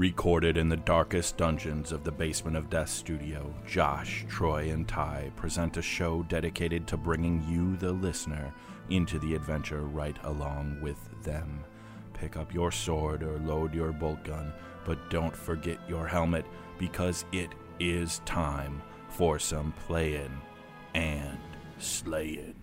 Recorded in the darkest dungeons of the basement of Death Studio, Josh, Troy, and Ty present a show dedicated to bringing you, the listener, into the adventure right along with them. Pick up your sword or load your bolt gun, but don't forget your helmet because it is time for some playing and slaying.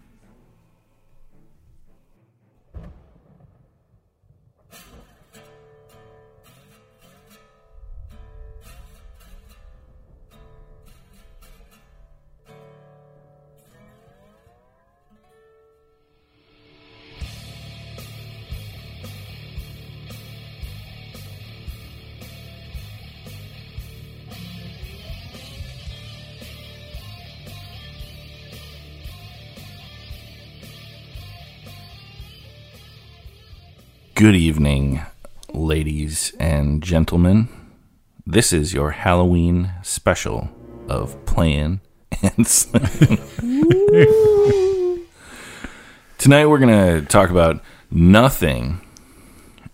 Good evening, ladies and gentlemen. This is your Halloween special of Playing and. Tonight we're going to talk about nothing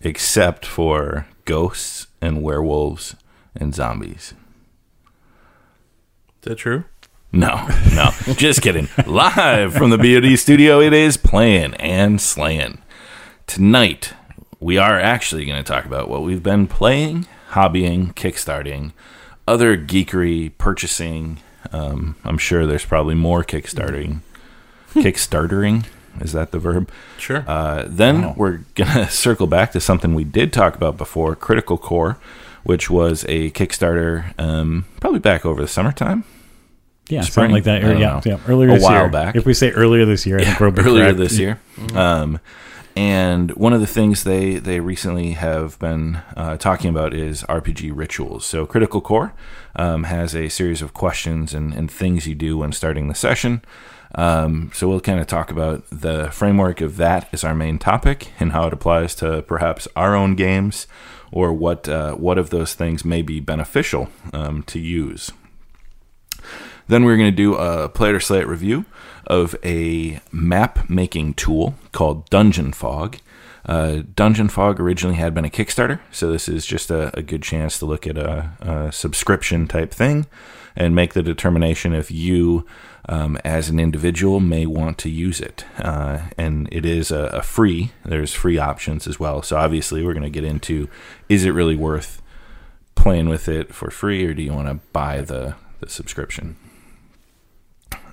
except for ghosts and werewolves and zombies. Is that true? No, no, just kidding. Live from the BOD studio, it is Playing and Slaying. Tonight, we are actually going to talk about what we've been playing, hobbying, kickstarting, other geekery, purchasing. Um, I'm sure there's probably more kickstarting. Kickstartering is that the verb? Sure. Uh, then we're gonna circle back to something we did talk about before, Critical Core, which was a Kickstarter, um, probably back over the summertime. Yeah, Spring? something like that. Yeah, yeah, earlier A this while year. back. If we say earlier this year, I think we'll be earlier correct. this year. Um, and one of the things they they recently have been uh, talking about is RPG rituals. So Critical Core um, has a series of questions and, and things you do when starting the session. Um, so we'll kind of talk about the framework of that as our main topic and how it applies to perhaps our own games or what uh, what of those things may be beneficial um, to use. Then we're going to do a Player Slate review of a map making tool called Dungeon Fog. Uh, Dungeon Fog originally had been a Kickstarter, so this is just a, a good chance to look at a, a subscription type thing and make the determination if you, um, as an individual, may want to use it. Uh, and it is a, a free, there's free options as well. So obviously, we're going to get into is it really worth playing with it for free, or do you want to buy the, the subscription?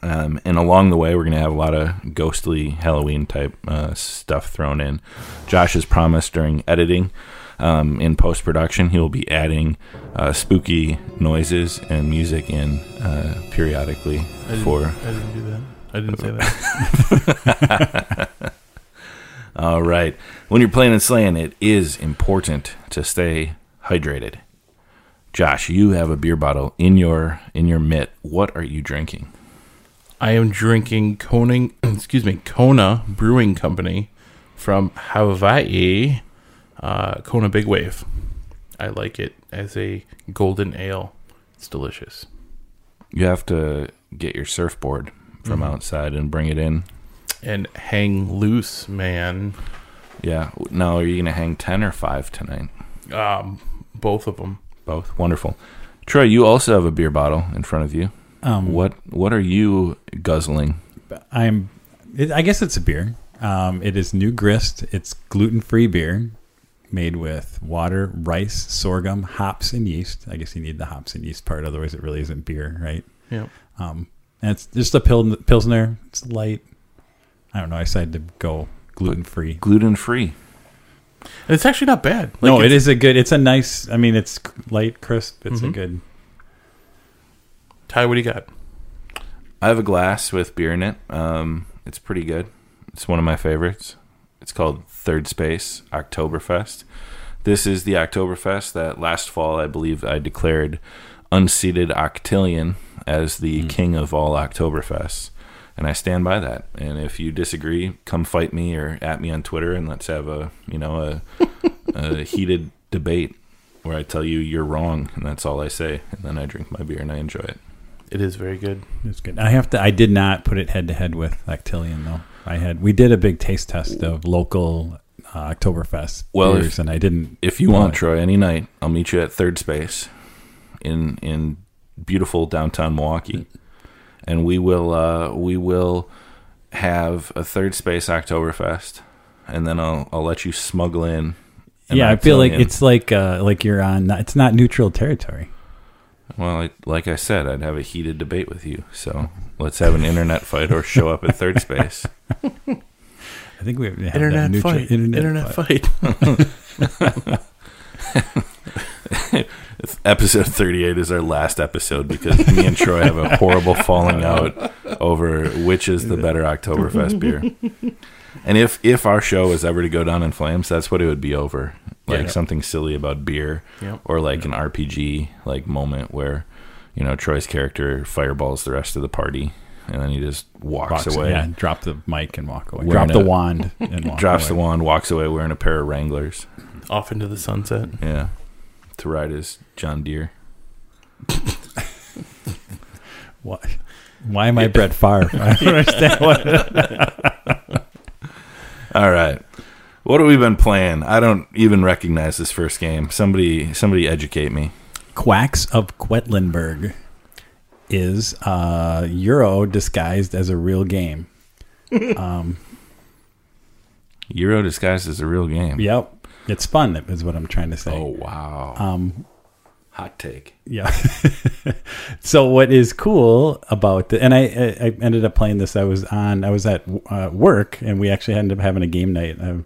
Um, and along the way, we're going to have a lot of ghostly Halloween type uh, stuff thrown in. Josh has promised during editing, um, in post production, he will be adding uh, spooky noises and music in uh, periodically I didn't, for. I didn't do that. I didn't say that. All right. When you're playing and slaying, it is important to stay hydrated. Josh, you have a beer bottle in your in your mitt. What are you drinking? I am drinking Koning, excuse me, Kona Brewing Company from Hawaii, uh, Kona Big Wave. I like it as a golden ale. It's delicious. You have to get your surfboard from outside and bring it in. And hang loose, man. Yeah. Now, are you going to hang 10 or 5 tonight? Um, both of them. Both. Wonderful. Troy, you also have a beer bottle in front of you. Um, What What are you guzzling? I'm. It, I guess it's a beer. Um, it is New Grist. It's gluten free beer made with water, rice, sorghum, hops, and yeast. I guess you need the hops and yeast part, otherwise it really isn't beer, right? Yeah. Um, and it's just a pil- pilsner. It's light. I don't know. I decided to go gluten free. Gluten free. It's actually not bad. Like, no, it's- a good. It's a nice. I mean, it's light, crisp. It's a Mhm. good. Ty, what do you got? I have a glass with beer in it. Um, it's pretty good. It's one of my favorites. It's called Third Space Oktoberfest. This is the Oktoberfest that last fall I believe I declared unseated Octillion as the king of all Oktoberfests. And I stand by that. And if you disagree, come fight me or at me on Twitter and let's have a you know a, a heated debate where I tell you you're wrong and that's all I say. And then I drink my beer and I enjoy it. It is very good. It's good. I have to. I did not put it head to head with Actilian though. I had. We did a big taste test of local uh, Oktoberfest Well, beers, if- and I didn't. If you want, Right. Troy, any night, I'll meet you at Third Space in in beautiful downtown Milwaukee, and we will uh, we will have a Third Space Oktoberfest, and then I'll I'll let you smuggle in. an Yeah, I feel like it's like uh, like you're on. It's not neutral territory. Well, like, like I said, I'd have a heated debate with you. So let's have an internet fight or show up at Third Space. I think we have that Internet neutral- fight. Internet, fight. episode 38 is our last episode because me and Troy have a horrible falling out over which is the better Oktoberfest beer. And if if our show was ever to go down in flames, that's what it would be over. Like Yeah. something silly about beer Yep. or like an RPG like moment where you know Troy's character fireballs the rest of the party and then he just walks, Walks- away. Yeah, drop the mic and walk away. Drop the a- wand and walk Drops the wand, walks away wearing a pair of Wranglers. Off into the sunset. Yeah. To ride his John Deere. Why, why am I Brett Favre? I don't understand what. All right. What have we been playing? I don't even recognize this first game. Somebody somebody educate me. Quacks of Quedlinburg is uh, Euro disguised as a real game. Um, Euro disguised as a real game. yep, it's fun. Is what I'm trying to say. Oh wow. Um, Hot take. Yeah. so what is cool about the and I, I ended up playing this. I was on. I was at uh, work, and we actually ended up having a game night. I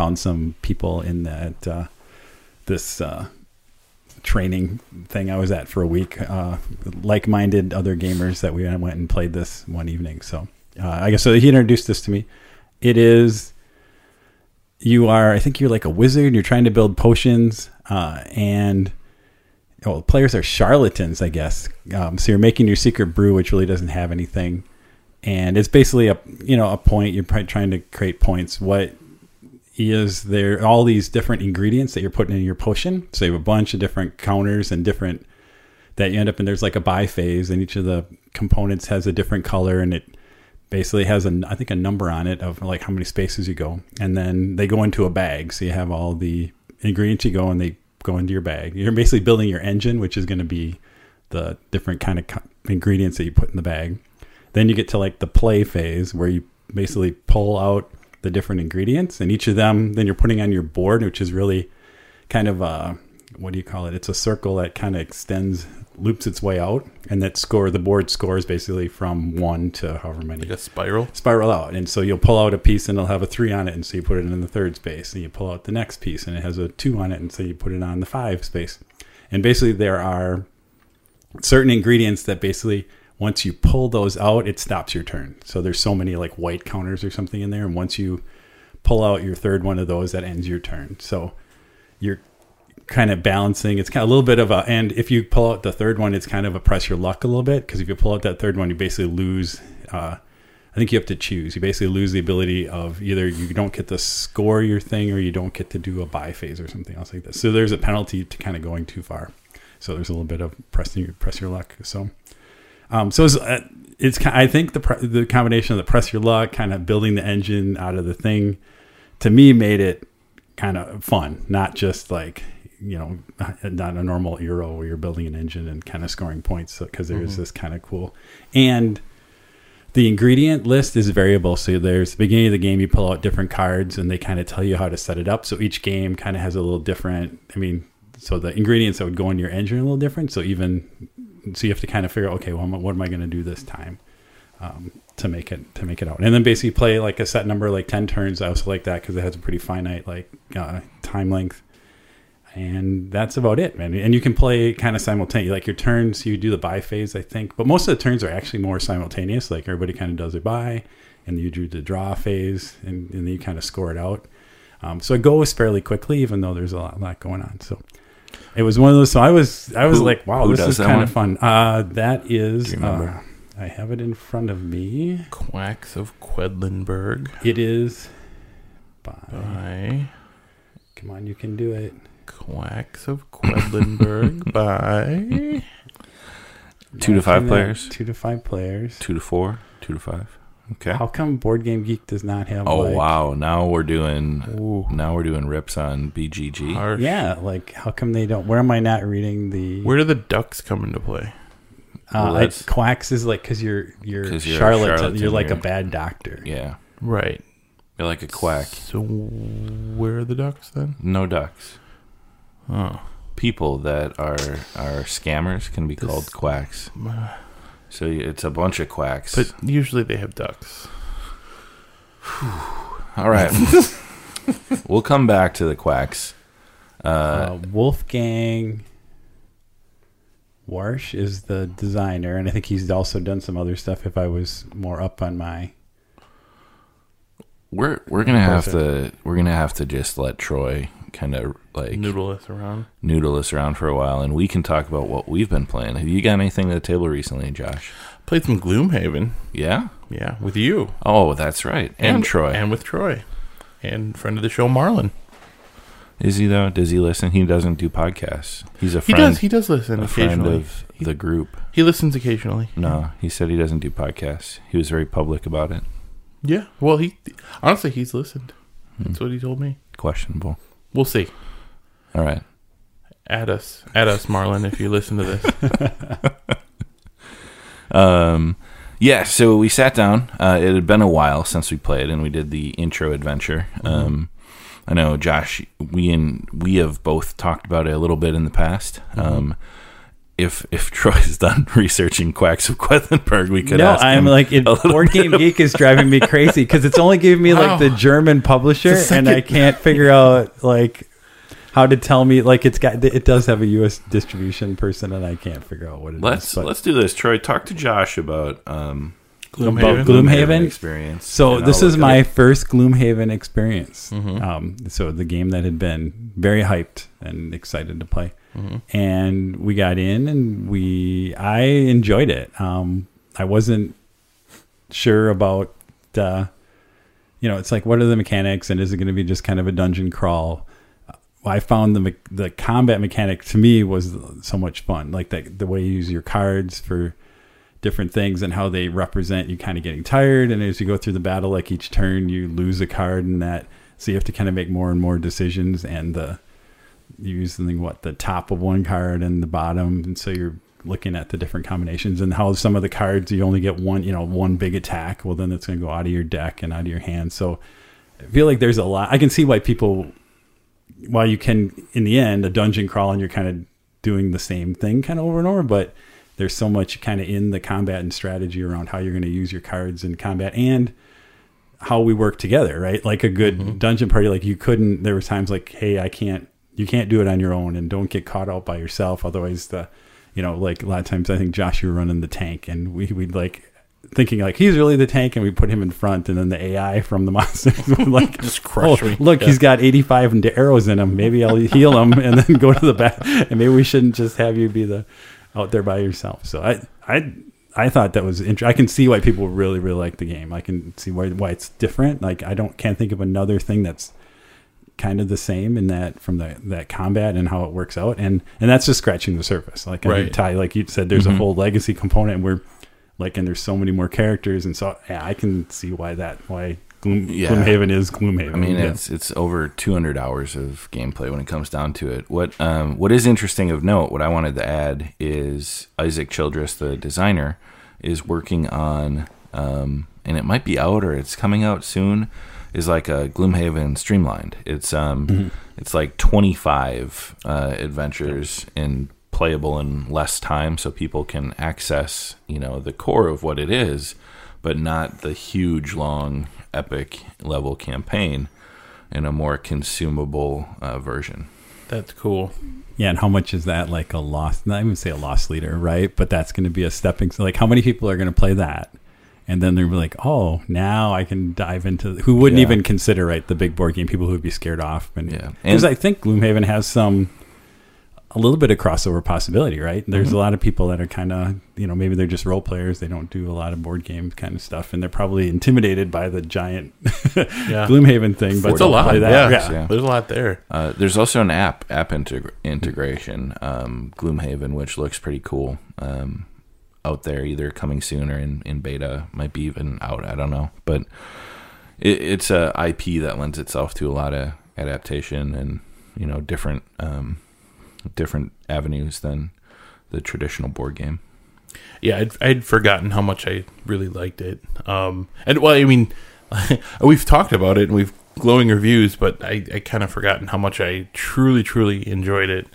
found some people in that uh, this uh, training thing I was at for a week, uh, like-minded other gamers that we went and played this one evening. So uh, I guess so. He introduced this to me. It is you are. I think you're like a wizard. You're trying to build potions, uh, and well, players are charlatans, I guess. Um, so you're making your secret brew, which really doesn't have anything, and it's basically a you know a point. You're trying to create points. What is there? All these different ingredients that you're putting in your potion. So you have a bunch of different counters and different that you end up in. There's like a buy phase, and each of the components has a different color, and it basically has a I think a number on it of like how many spaces you go, and then they go into a bag. So you have all the ingredients you go, and they go into your bag. You're basically building your engine, which is going to be the different kind of co- ingredients that you put in the bag. Then you get to like the play phase where you basically pull out the different ingredients, and each of them then you're putting on your board, which is really kind of a what do you call it? It's a circle that kind of extends, loops its way out, and that score the board scores basically from one to however many Like a spiral. spiral out. And so you'll pull out a piece and it'll have a three on it. And so you put it in the third space. And you pull out the next piece and it has a two on it. And so you put it on the five space. And basically, there are certain ingredients that basically, once you pull those out, it stops your turn. So there's so many like white counters or something in there. And once you pull out your third one of those, that ends your turn. So you're kind of balancing. It's kind of a little bit of a, and if you pull out the third one, it's kind of a press your luck a little bit because if you pull out that third one, you basically lose. Uh, I think you have to choose. You basically lose the ability of either you don't get to score your thing or you don't get to do a buy phase or something else like this. So there's a penalty to kind of going too far. So there's a little bit of pressing press your luck. So, um, so it's, uh, it's I think the pre- the combination of the press your luck, kind of building the engine out of the thing, to me made it kind of fun, not just like you know, not a normal Euro where you're building an engine and kind of scoring points because there's this kind of cool and the ingredient list is variable. So there's the beginning of the game, you pull out different cards and they kind of tell you how to set it up. So each game kind of has a little different. I mean, so the ingredients that would go in your engine are a little different. So even so, you have to kind of figure out, okay, well, what am I going to do this time um, to make it to make it out? And then basically play like a set number, like ten turns. I also like that because it has a pretty finite like uh, time length. And that's about it, man. And you can play kind of simultaneously. Like your turns, you do the buy phase, I think. But most of the turns are actually more simultaneous. Like everybody kind of does their buy, and you do the draw phase, and, and then you kind of score it out. Um, so it goes fairly quickly, even though there's a lot, lot going on. So it was one of those. So I was, I was Who- like, wow, this is kind one? of fun. Uh, that is, Do you remember? uh, I have it in front of me. Quacks of Quedlinburg It is by. by Come on, you can do it. Quacks of Quedlinburg by Two to five players? Two to five players. Two to four, two to five. Okay. How come Board Game Geek does not have? Oh like, wow! Now we're doing Ooh. now we're doing rips on BGG. Harsh. Yeah, like how come they don't? Where am I not reading the? Where do the ducks come into play? uh, Well, I, quacks is like because you're you're 'Cause you're a charlatan. charlatan, You're like a you're- bad doctor. Yeah, Right. you're like a quack. So where are the ducks then? No ducks. Oh. People that are are scammers can be called quacks. So it's a bunch of quacks. But usually they have ducks. All right, we'll come back to the quacks. Uh, Uh, Wolfgang Warsch is the designer, and I think he's also done some other stuff. If I was more up on my, we're we're gonna have to we're gonna have to just let Troy kind of like Noodle us around. noodle us around for a while, and we can talk about what we've been playing. Have you got anything to the table recently, Josh? Played some Gloomhaven. Yeah. Yeah, with you Oh, that's right. And, Troy. and with Troy, and friend of the show Marlon. Is he though? Does he listen? He doesn't do podcasts. He's a He friend. does. He does listen a friend occasionally. of the group. He listens occasionally. No, he said he doesn't do podcasts. He was very public about it. Yeah. Well, he honestly he's listened. Hmm. That's what he told me. Questionable. We'll see. All right. Add us, add us, Marlon, if you listen to this. Um, yeah. So we sat down. Uh, it had been a while since we played, and we did the intro adventure. Um, I know Josh. We and we have both talked about it a little bit in the past. Um, if if Troy's done researching Quacks of Quedlinburg, we could. no, ask I'm him like it, Board Game Geek is driving me crazy because it's only giving me Wow. like the German publisher, the and I can't figure out like how to tell me like it's got it does have a U.S. distribution person, and I can't figure out what it is. Let's but- let's do this. Troy, talk to Josh about um, Gloomhaven. About Gloomhaven? experience. So and this is my up. first Gloomhaven experience. Mhm. Um, so the game that had been very hyped and excited to play, Mhm. and we got in and we I enjoyed it. Um, I wasn't sure about uh, you know it's like what are the mechanics and is it going to be just kind of a dungeon crawl? I found the the combat mechanic to me was so much fun, like the the way you use your cards for different things and how they represent you kind of getting tired and as you go through the battle like each turn you lose a card and that so you have to kind of make more and more decisions and the you use something what the top of one card and the bottom and so you're looking at the different combinations and how some of the cards you only get one you know one big attack well then it's going to go out of your deck and out of your hand. So i feel like there's a lot i can see why people while you can in the end a dungeon crawl and you're kind of doing the same thing kind of over and over but there's so much kind of in the combat and strategy around how you're going to use your cards in combat and how we work together right? Like a good mm-hmm. dungeon party like you couldn't there were times like hey i can't you can't do it on your own and don't get caught out by yourself. Otherwise the you know like a lot of times i think josh you were running the tank and we we'd like thinking like he's really the tank and we put him in front and then the ai from the monsters would like Just crush oh, me. look Yeah. he's got 85 and arrows in him. Maybe i'll heal him and then go to the back and maybe we shouldn't just have you be the out there by yourself. So i i i thought that was interesting i can see why people really really like the game. I can see why why it's different. Like i don't can't think of another thing that's kind of the same in that from the that combat and how it works out and and that's just scratching the surface like I Right. think Ty like you said there's Mhm. a whole legacy component and we're like and there's so many more characters and so yeah I can see why that why Gloom, Yeah. Gloomhaven is Gloomhaven I mean, Yeah. it's it's over 200 hours of gameplay when it comes down to it. What um, what is interesting of note, what I wanted to add is Isaac Childres, the designer, is working on, um, and it might be out or it's coming out soon. Is like a Gloomhaven streamlined. It's um, Mm-hmm. it's like 25 uh, adventures in playable in less time, so people can access you know the core of what it is, but not the huge long epic level campaign in a more consumable uh, version. That's cool. yeah and how much is that like a lost not even say a lost leader right but that's going to be a stepping so like how many people are going to play that and then they're like oh now I can dive into who wouldn't Yeah. even consider right the big board game people who would be scared off and because And- I think Gloomhaven has some a little bit of crossover possibility, right? There's Mhm. a lot of people that are kind of, you know, maybe they're just role players. They don't do a lot of board game kind of stuff, and they're probably intimidated by the giant Yeah. Gloomhaven thing. But It's a lot. play Yeah. that. Yeah. There's a lot there. Uh, there's also an app app integ- integration, um, Gloomhaven, which looks pretty cool. Um, out there, either coming soon or in, in beta. Might be even out. I don't know, but it, it's a IP that lends itself to a lot of adaptation and you know different um, different avenues than the traditional board game. Yeah, I'd, I'd forgotten how much I really liked it. Um, and well, I mean, we've talked about it and we've glowing reviews, but I, I kind of forgotten how much I truly, truly enjoyed it.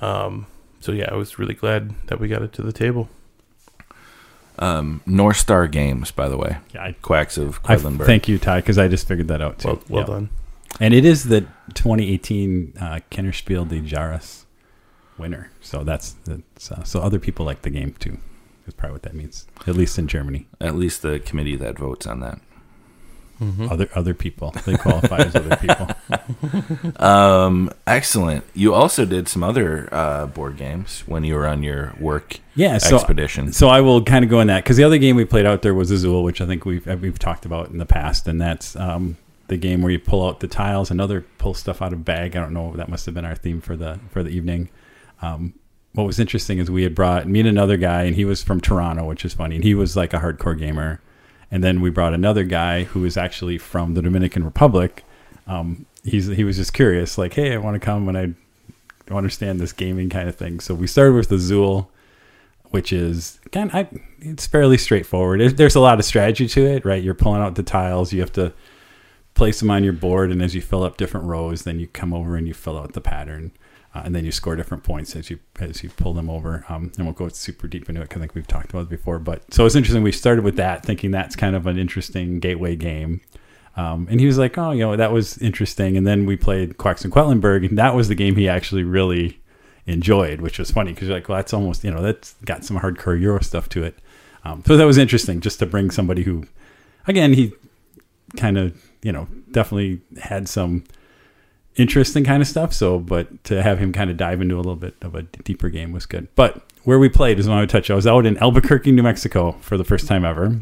Um, so yeah, I was really glad that we got it to the table. Um, North Star Games, by the way, Yeah, I, Quacks of I thank you, Ty, because I just figured that out too. Well, well Yeah. done. And it is the 2018 uh, Kennerspiel des Jahres winner. So that's, that's uh, so other people like the game too. Is probably what that means. At least in Germany, At least the committee that votes on that. Mhm. other other people they qualify as other people. Um, excellent. You also did some other uh, board games when you were on your work Yeah. So expedition. So I will kind of go in that because the other game we played out there was Azul, which I think we've uh, we've talked about in the past, and that's um, the game where you pull out the tiles, another pull stuff out of a bag. I don't know. That must have been our theme for the for the evening. Um, what was interesting is we had brought me and another guy, and he was from Toronto, which is funny, and he was like a hardcore gamer. And then we brought another guy who was actually from the Dominican Republic. Um, he's he was just curious, like, hey, I want to come and I understand this gaming kind of thing. So we started with the Zool, which is kind of, it's fairly straightforward. There's a lot of strategy to it, right? You're pulling out the tiles, you have to place them on your board, and as you fill up different rows, then you come over and you fill out the pattern, uh, and then you score different points as you as you pull them over. Um, and we'll go super deep into it because I think we've talked about it before. But so it's interesting. We started with that, thinking that's kind of an interesting gateway game. Um, and he was like, "Oh, you know, that was interesting." And then we played Quacks and Quedlinburg, and that was the game he actually really enjoyed, which was funny because you're like, well, that's almost you know that's got some hardcore Euro stuff to it. Um, so that was interesting just to bring somebody who, again, he kind of you know definitely had some interest in kind of stuff. So, but to have him kind of dive into a little bit of a deeper game was good. But where we played is when I would touch. I was out in Albuquerque, New Mexico for the first time ever,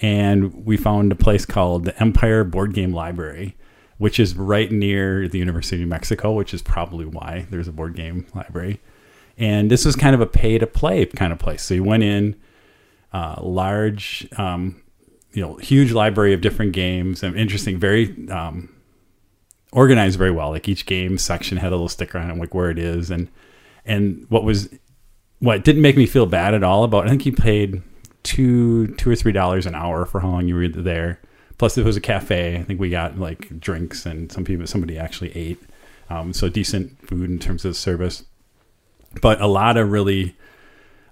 and we found a place called the Empire Board Game Library which is right near the University of New Mexico, which is probably why there's a board game library. And this was kind of a pay to play kind of place. So you went in, uh, large, um, you know, huge library of different games and interesting, very um, organized very well. Like each game section had a little sticker on it, like where it is, and and what was what didn't make me feel bad at all about. I think you paid two two or three dollars an hour for how long you were there. Plus, it was a cafe. I think we got like drinks, and some people, somebody actually ate. Um, so decent food in terms of service, but a lot of really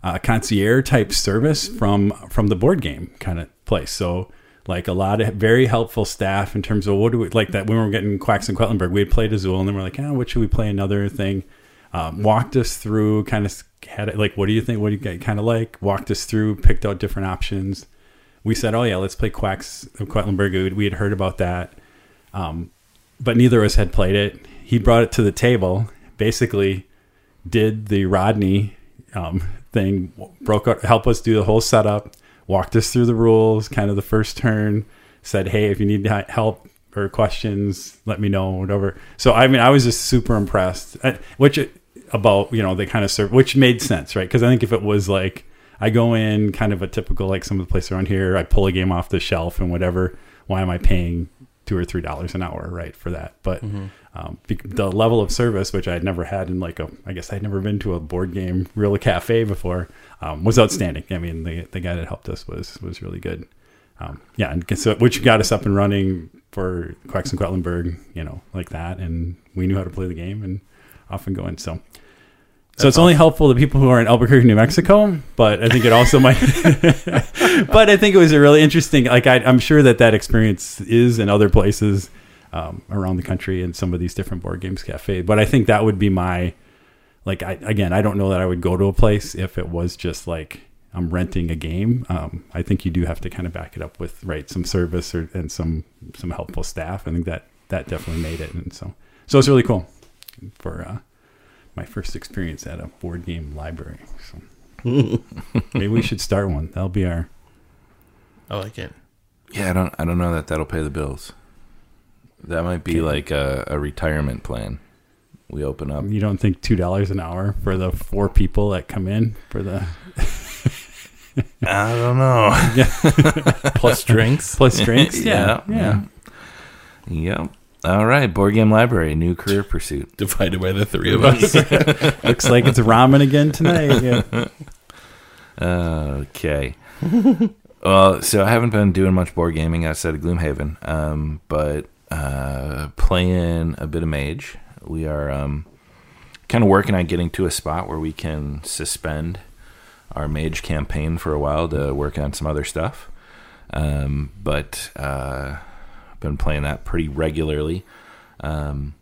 uh, concierge type service from from the board game kind of place. So like a lot of very helpful staff in terms of what do we like that when we were getting Quacks and Quedlinburg, we had played Azul, and then we're like, oh, what should we play? Another thing. Um, walked us through, kind of had it like, what do you think? What do you kind of like? Walked us through, picked out different options we said, "Oh yeah, let's play Quacks of Quedlinburg." We had heard about that, um, but neither of us had played it. He brought it to the table, basically did the Rodney um, thing, broke out, helped us do the whole setup, walked us through the rules, kind of the first turn. Said, "Hey, if you need help or questions, let me know." Whatever. So I mean, I was just super impressed. uh, Which about you know they kind of serve, which made sense, right? Because I think if it was like I go in kind of a typical like some of the places around here. I pull a game off the shelf and whatever. Why am I paying two or three dollars an hour, right, for that? But um, the level of service, which I had never had in like a, I guess I'd never been to a board game real cafe before, um, was outstanding. I mean, the the guy that helped us was was really good. Um, yeah, and so which got us up and running for Quacks and Quedlinburg, you know, like that, and we knew how to play the game and off and going. So. So it's only helpful to people who are in Albuquerque, New Mexico, but I think it also might. but I think it was a really interesting. Like I, I'm sure that that experience is in other places um, around the country in some of these different board games cafe. But I think that would be my like. I again, I don't know that I would go to a place if it was just like I'm renting a game. Um, I think you do have to kind of back it up with right some service or and some some helpful staff. I think that that definitely made it, and so so it's really cool for. Uh, my first experience at a board game library. So maybe we should start one. That'll be our. I like it. Yeah, I don't. I don't know that that'll pay the bills. That might be Okay. like a, a retirement plan. We open up. You don't think two dollars an hour for the four people that come in for the? I don't know. Plus drinks. Plus drinks. yeah, yeah. Yep. All right, board game library, new career pursuit. Divided by the three of us. Looks like it's ramen again tonight. Yeah. Okay. well, so I haven't been doing much board gaming outside of Gloomhaven, um, but uh, playing a bit of Mage. We are um, kind of working on getting to a spot where we can suspend our Mage campaign for a while to work on some other stuff. Um, but uh, I've been playing that pretty regularly. Um,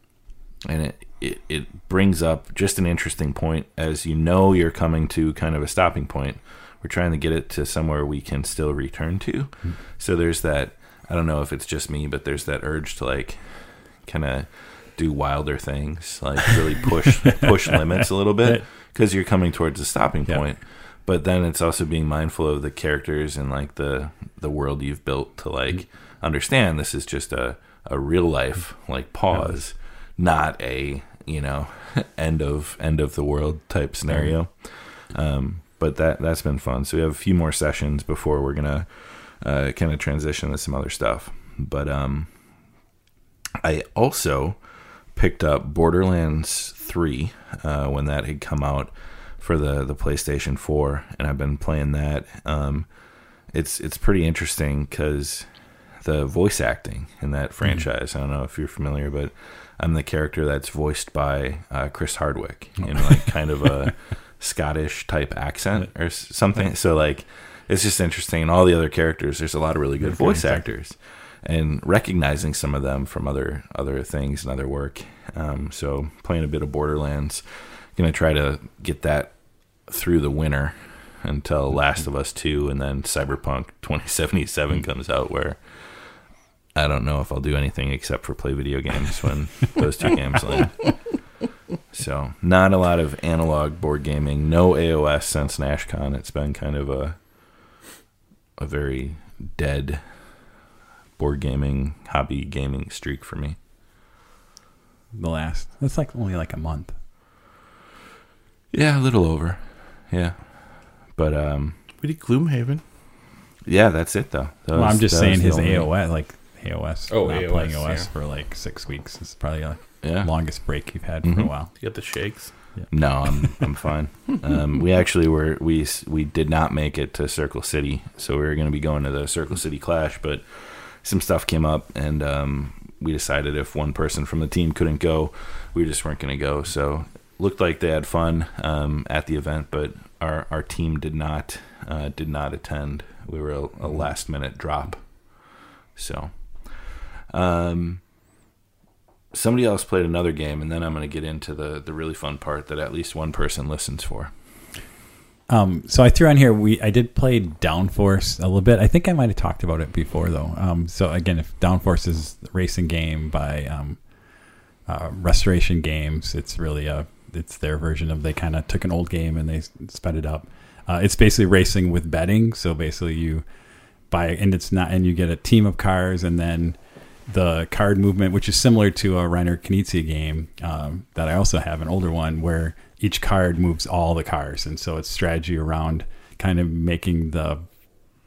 and it, it, it brings up just an interesting point as you know you're coming to kind of a stopping point we're trying to get it to somewhere we can still return to Hmm. so there's that i don't know if it's just me but there's that urge to like kind of do wilder things like really push push limits a little bit because you're coming towards a stopping point. But then it's also being mindful of the characters and like the the world you've built to like Mm-hmm. understand this is just a a real life like pause not a you know end of end of the world type scenario. Um but that that's been fun. So we have a few more sessions before we're gonna uh, kind of transition to some other stuff? But um i also picked up borderlands 3 uh, when that had come out for the the playstation 4 and i've been playing that. Um it's it's pretty interesting because the voice acting in that franchise. I don't know if you're familiar, but I'm the character that's voiced by uh, Chris Hardwick in like kind of a Scottish type accent or something. So like, it's just interesting. And all the other characters, there's a lot of really good voice actors, and recognizing some of them from other other things and other work. Um, so playing a bit of Borderlands, gonna try to get that through the winter until Last of Us 2 and then Cyberpunk 2077 comes out where I don't know if I'll do anything except for play video games when those two games land. So, not a lot of analog board gaming, no AOS since NashCon. It's been kind of a a very dead board gaming, hobby gaming streak for me. The last. That's like only like a month. Yeah, a little over. Yeah. But um We did Gloomhaven. yeah, that's it though. That well, I'm just saying his only- AOS, like AOS. Oh, not AOS, playing OS yeah. for like six weeks. It's probably the Yeah. longest break you've had for a Mhm. while. You got the shakes. No, I'm I'm fine. Um, we actually were we we did not make it to Circle City, so we were going to be going to the Circle City Clash, but some stuff came up, and um, we decided if one person from the team couldn't go, we just weren't going to go. So looked like they had fun um, at the event, but our our team did not uh, did not attend. We were a, a last minute drop. So, um, somebody else played another game, and then I'm going to get into the the really fun part that at least one person listens for. Um, so I threw on here. We I did play Downforce a little bit. I think I might have talked about it before though. Um, so again, if Downforce is a racing game by um, uh, Restoration Games, it's really a it's their version of they kind of took an old game and they sped it up. Uh, it's basically racing with betting. So basically, you buy and it's not and you get a team of cars and then the card movement, which is similar to a Reiner Knizia game um, that I also have, an older one, where each card moves all the cars. And so it's strategy around kind of making the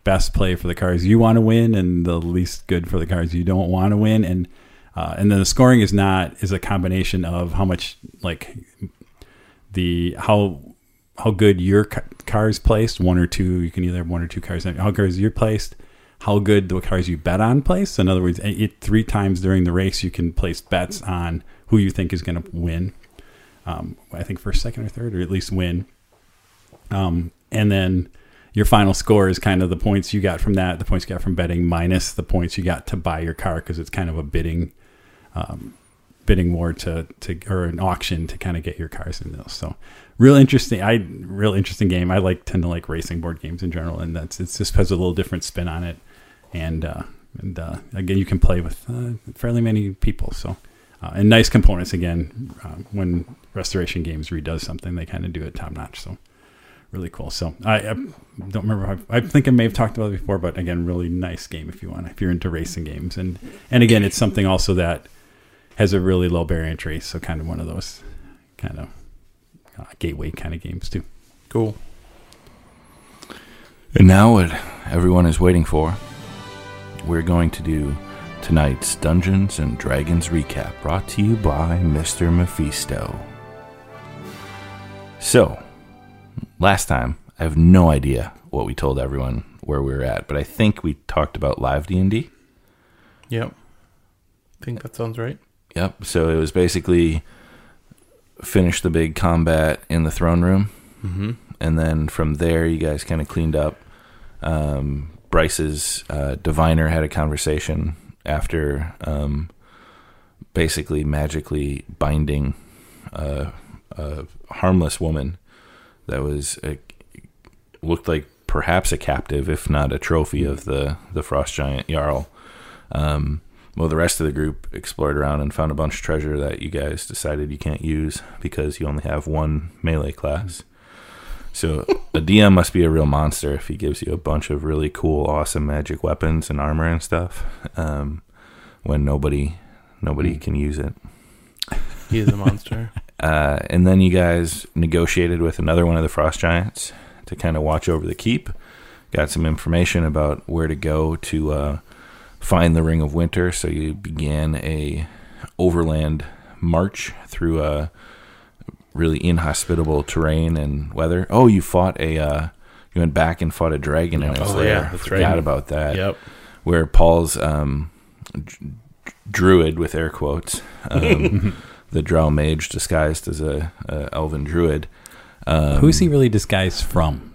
best play for the cars you want to win and the least good for the cars you don't want to win. And uh, and then the scoring is not is a combination of how much like the how how good your ca- car is placed, one or two. You can either have one or two cars. How good is your placed? How good the cars you bet on place. In other words, it, three times during the race, you can place bets on who you think is going to win. Um, I think first, second, or third, or at least win. Um, and then your final score is kind of the points you got from that, the points you got from betting minus the points you got to buy your car because it's kind of a bidding, um, bidding war to to or an auction to kind of get your cars in those. So real interesting. I real interesting game. I like tend to like racing board games in general, and that's it's just has a little different spin on it, and uh, and uh, again you can play with uh, fairly many people. So. Uh, and nice components again. Uh, when Restoration Games redoes something, they kind of do it top notch. So really cool. So I, I don't remember. How, I think I may have talked about it before, but again, really nice game if you want. If you're into racing games, and and again, it's something also that has a really low barrier entry. So kind of one of those kind of uh, gateway kind of games too. Cool. And now, what everyone is waiting for, we're going to do tonight's Dungeons and Dragons recap brought to you by Mr. Mephisto. So, last time, I have no idea what we told everyone where we were at, but I think we talked about live D&D. Yep. I think that sounds right. Yep. So it was basically finish the big combat in the throne room, Mm-hmm. and then from there you guys kind of cleaned up. Um, Bryce's uh, diviner had a conversation after um, basically magically binding a, a harmless woman that was a, looked like perhaps a captive, if not a trophy of the the frost giant jarl. Um, well, the rest of the group explored around and found a bunch of treasure that you guys decided you can't use because you only have one melee class. So a DM must be a real monster if he gives you a bunch of really cool, awesome magic weapons and armor and stuff. Um, when nobody nobody can use it. He is a monster. Uh, and then you guys negotiated with another one of the frost giants to kind of watch over the keep. Got some information about where to go to uh, find the Ring of Winter. So you began a overland march through a really inhospitable terrain and weather. Oh, you fought a. Uh, you went back and fought a dragon in its Oh, lair. yeah, that's Forgot right. about that yep. where Paul's um, d- druid with air quotes, um, the drow mage disguised as a, a elven druid. Um, Who's he really disguised from?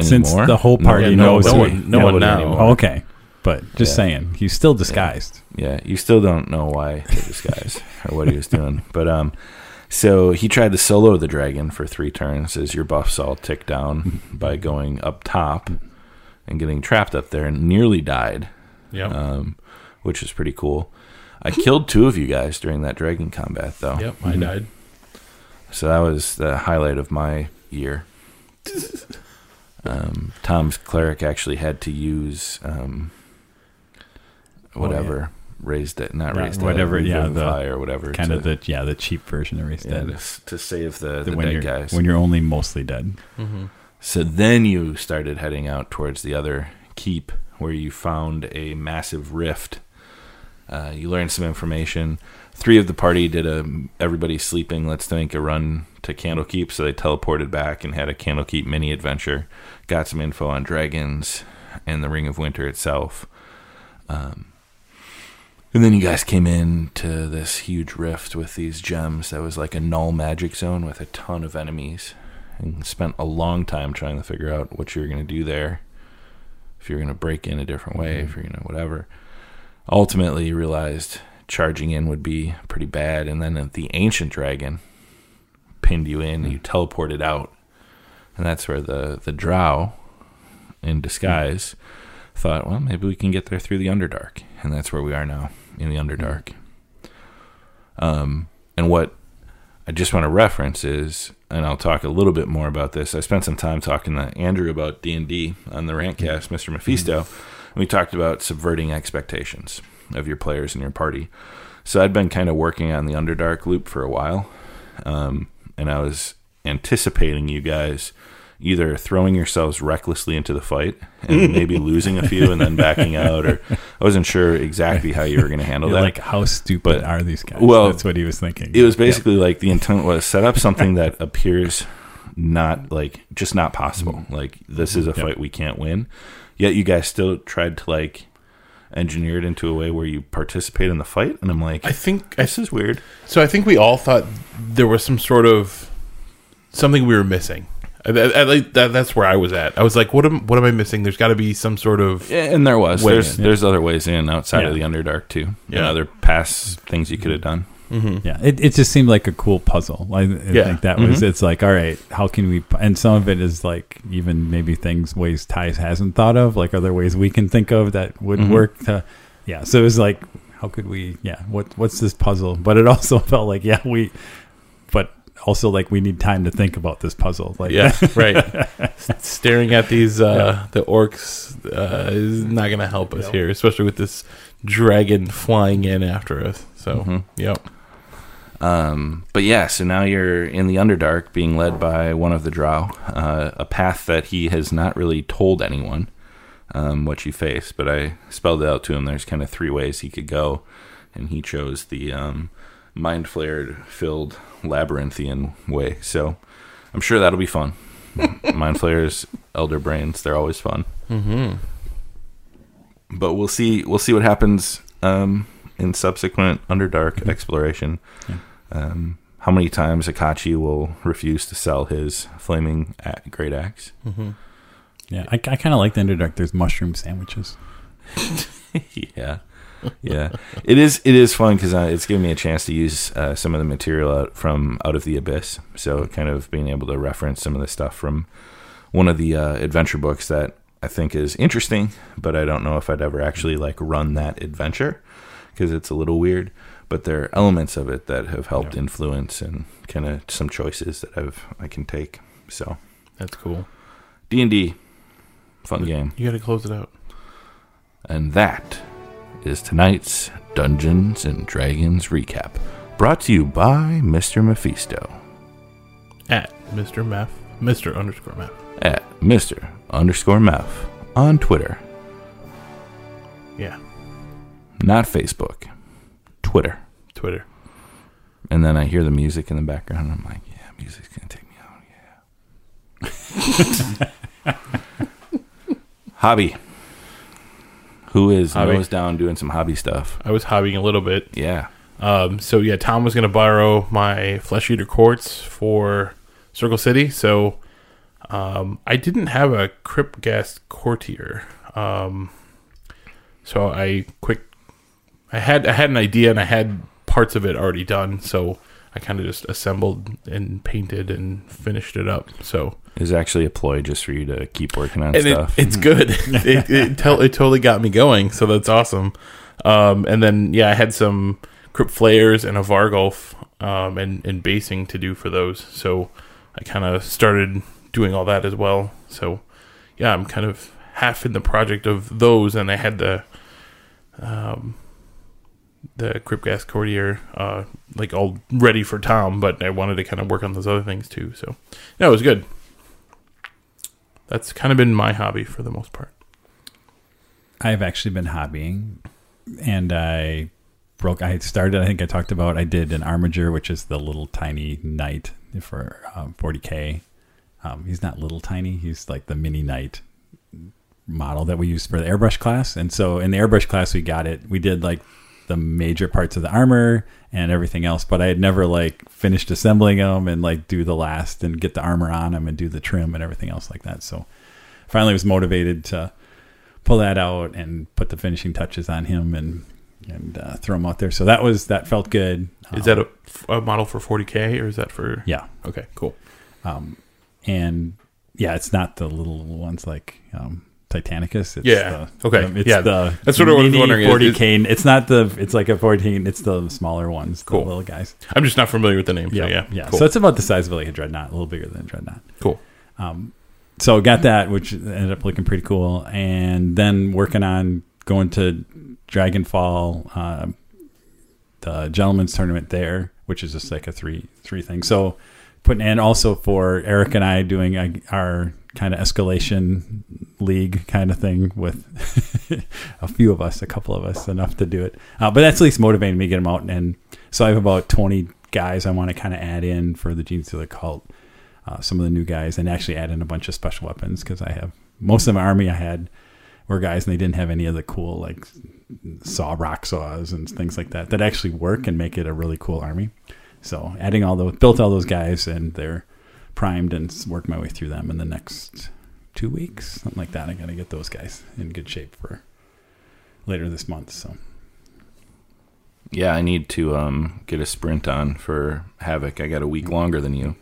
Since anymore? the whole party no, knows no who- one- no one now. anymore. Oh, okay, but just Yeah. saying, he's still disguised. Yeah, you still don't know why the disguise or what he was doing, but um, so he tried to solo the dragon for three turns as your buffs all tick down by going up top and getting trapped up there and nearly died. Yep. um, which is pretty cool. I killed two of you guys during that dragon combat, though. yep. I died. So that was the highlight of my year. Um, Tom's cleric actually had to use um, whatever raised it, not Yeah, raised whatever, it, yeah, the- or whatever, Kind to, of the yeah the cheap version of Race yeah, Dead. to, to save the, The- the when dead you're guys. when you're only mostly dead. Mm-hmm. So then you started heading out towards the other keep where you found a massive rift. Uh, you learned some information. Three of the party did a everybody sleeping. Let's think a run to Candlekeep, so they teleported back and had a Candlekeep mini adventure. Got some info on dragons and the Ring of Winter itself. Um, and then you guys came in to this huge rift with these gems that was like a null magic zone with a ton of enemies. And spent a long time trying to figure out what you were going to do there. If you're going to break in a different way, if mm-hmm. you're going to whatever. Ultimately, you realized charging in would be pretty bad, and then the ancient dragon pinned you in, and you mm. teleported out, and that's where the the Drow, in mm. disguise, thought, well, maybe we can get there through the Underdark, and that's where we are now in the Underdark. Um, and what I just want to reference is, and I'll talk a little bit more about this. I spent some time talking to Andrew about D and D on the Rantcast, Mister Mephisto. And we talked about subverting expectations of your players and your party. So I'd been kind of working on the Underdark loop for a while, um, and I was anticipating you guys either throwing yourselves recklessly into the fight and maybe losing a few and then backing out, or I wasn't sure exactly how you were going to handle You're that. like, how stupid But- are these guys? well, that's what he was thinking. It was basically like the intent was set up something that appears not like just not possible. Mm-hmm. Like this is a mm-hmm. Yep. fight we can't win. Yet you guys still tried to like engineer it into a way where you participate in the fight, and I'm like, I think this is weird. So I think we all thought there was some sort of something we were missing. I, I, I, that, that's where I was at. I was like, "What am what am I missing?" There's got to be some sort of Yeah, and there was there's in. there's other ways in outside of the Underdark too. Yeah, Yeah. other past things you could have done. yeah, it, it just seemed like a cool puzzle. I, I Yeah. think that was. Mhm. It's like, all right, how can we? And some of it is like even maybe things ways Ties hasn't thought of, like other ways we can think of that would Mhm. work. To yeah, so it was like, how could we? Yeah, what what's this puzzle? But it also felt like, yeah, we, but also like we need time to think about this puzzle. Like, yeah, right. Staring at these uh, the orcs uh, is not going to help us Yep. here, especially with this dragon flying in after us. So, Mhm. yep. Um, but yeah, so now you're in the Underdark, being led by one of the Drow, uh, a path that he has not really told anyone um, what you face. But I spelled it out to him. There's kind of three ways he could go, and he chose the um, mind flayer filled labyrinthian way. So I'm sure that'll be fun. mind flayers, elder brains, they're always fun. Mm-hmm. But we'll see. We'll see what happens um, in subsequent Underdark exploration. Yeah. Um, how many times Akachi will refuse to sell his flaming a- great axe? Mm-hmm. Yeah, I, I kind of like the Underdark. There's mushroom sandwiches. yeah, yeah. It is. It is fun because uh, it's given me a chance to use uh, some of the material out from Out of the Abyss. So, kind of being able to reference some of the stuff from one of the uh, adventure books that I think is interesting, but I don't know if I'd ever actually like run that adventure because it's a little weird. But there are elements of it that have helped Yeah. influence and kind of some choices that I've I can take. So That's cool. D and D, fun game. You got to close it out. And that is tonight's Dungeons and Dragons recap, brought to you by Mr. Mephisto At Mr. Meth, Mr. underscore Meth. at Mr. underscore Meph on Twitter, Yeah, not Facebook, Twitter. Twitter. And then I hear the music in the background, and I'm like, yeah, music's gonna take me out. Yeah. hobby. Who is Hobby. nose down doing some hobby stuff? I was hobbying a little bit. Yeah. Um, so yeah, Tom was gonna borrow my Flesh Eater Courts for Circle City. So um, I didn't have a Crypt Ghast courtier. Um, so I quick, I had I had an idea and I had parts of it already done. So I kind of just assembled and painted and finished it up. So Is actually a ploy just for you to keep working on and it, stuff. it's good. it it, tel- it totally got me going, so that's awesome. Um, and then yeah, I had some crypt flayers and a Varghulf um, and and basing to do for those. So I kind of started doing all that as well. So yeah, I'm kind of half in the project of those, and I had the um, the crypt ghast courtier uh, like all ready for Tom, but I wanted to kind of work on those other things too. So yeah, it was good that's kind of been my hobby for the most part. I've actually been hobbying, and I broke. I started. I think I talked about. I did an Armiger, which is the little tiny knight for um, 40k. Um, he's not little tiny. He's like the mini knight model that we use for the airbrush class. And so in the airbrush class, we got it. We did like the major parts of the armor and everything else, but I had never like finished assembling them and like do the last and get the armor on them and do the trim and everything else like that. So finally was motivated to pull that out and put the finishing touches on him and and uh, throw him out there. So that was that felt good. Is that a, a model for 40k or is that for? yeah? Okay, cool. Um, and yeah, it's not the little ones like um, Titanicus. It's Yeah. The, Okay. um, it's Yeah, the that's what I was wondering. 40k. It's not the. It's like a 14. It's the smaller ones. Cool. The little guys. I'm just not familiar with the name. Yeah. so yeah, Yeah. Cool. So it's about the size of like a dreadnought, a little bigger than a dreadnought. cool. Um, so got that, which ended up looking pretty cool, and then working on going to Dragonfall, uh, the gentleman's tournament there, which is just like a three three thing. So putting and also for Eric and I doing our kind of escalation league kind of thing with a few of us, a couple of us, enough to do it. Uh, but that's at least motivating me to get them out. And so I have about twenty guys I want to kind of add in for the Genes of the Cult uh, some of the new guys and actually add in a bunch of special weapons because I have most of my army I had were guys and they didn't have any of the cool like saw rock saws and things like that that actually work and make it a really cool army. So adding all those built all those guys and they're primed and work my way through them in the next two weeks something like that. I got to get those guys in good shape for later this month. So Yeah, I need to um, get a sprint on for Havoc. I got a week longer than you,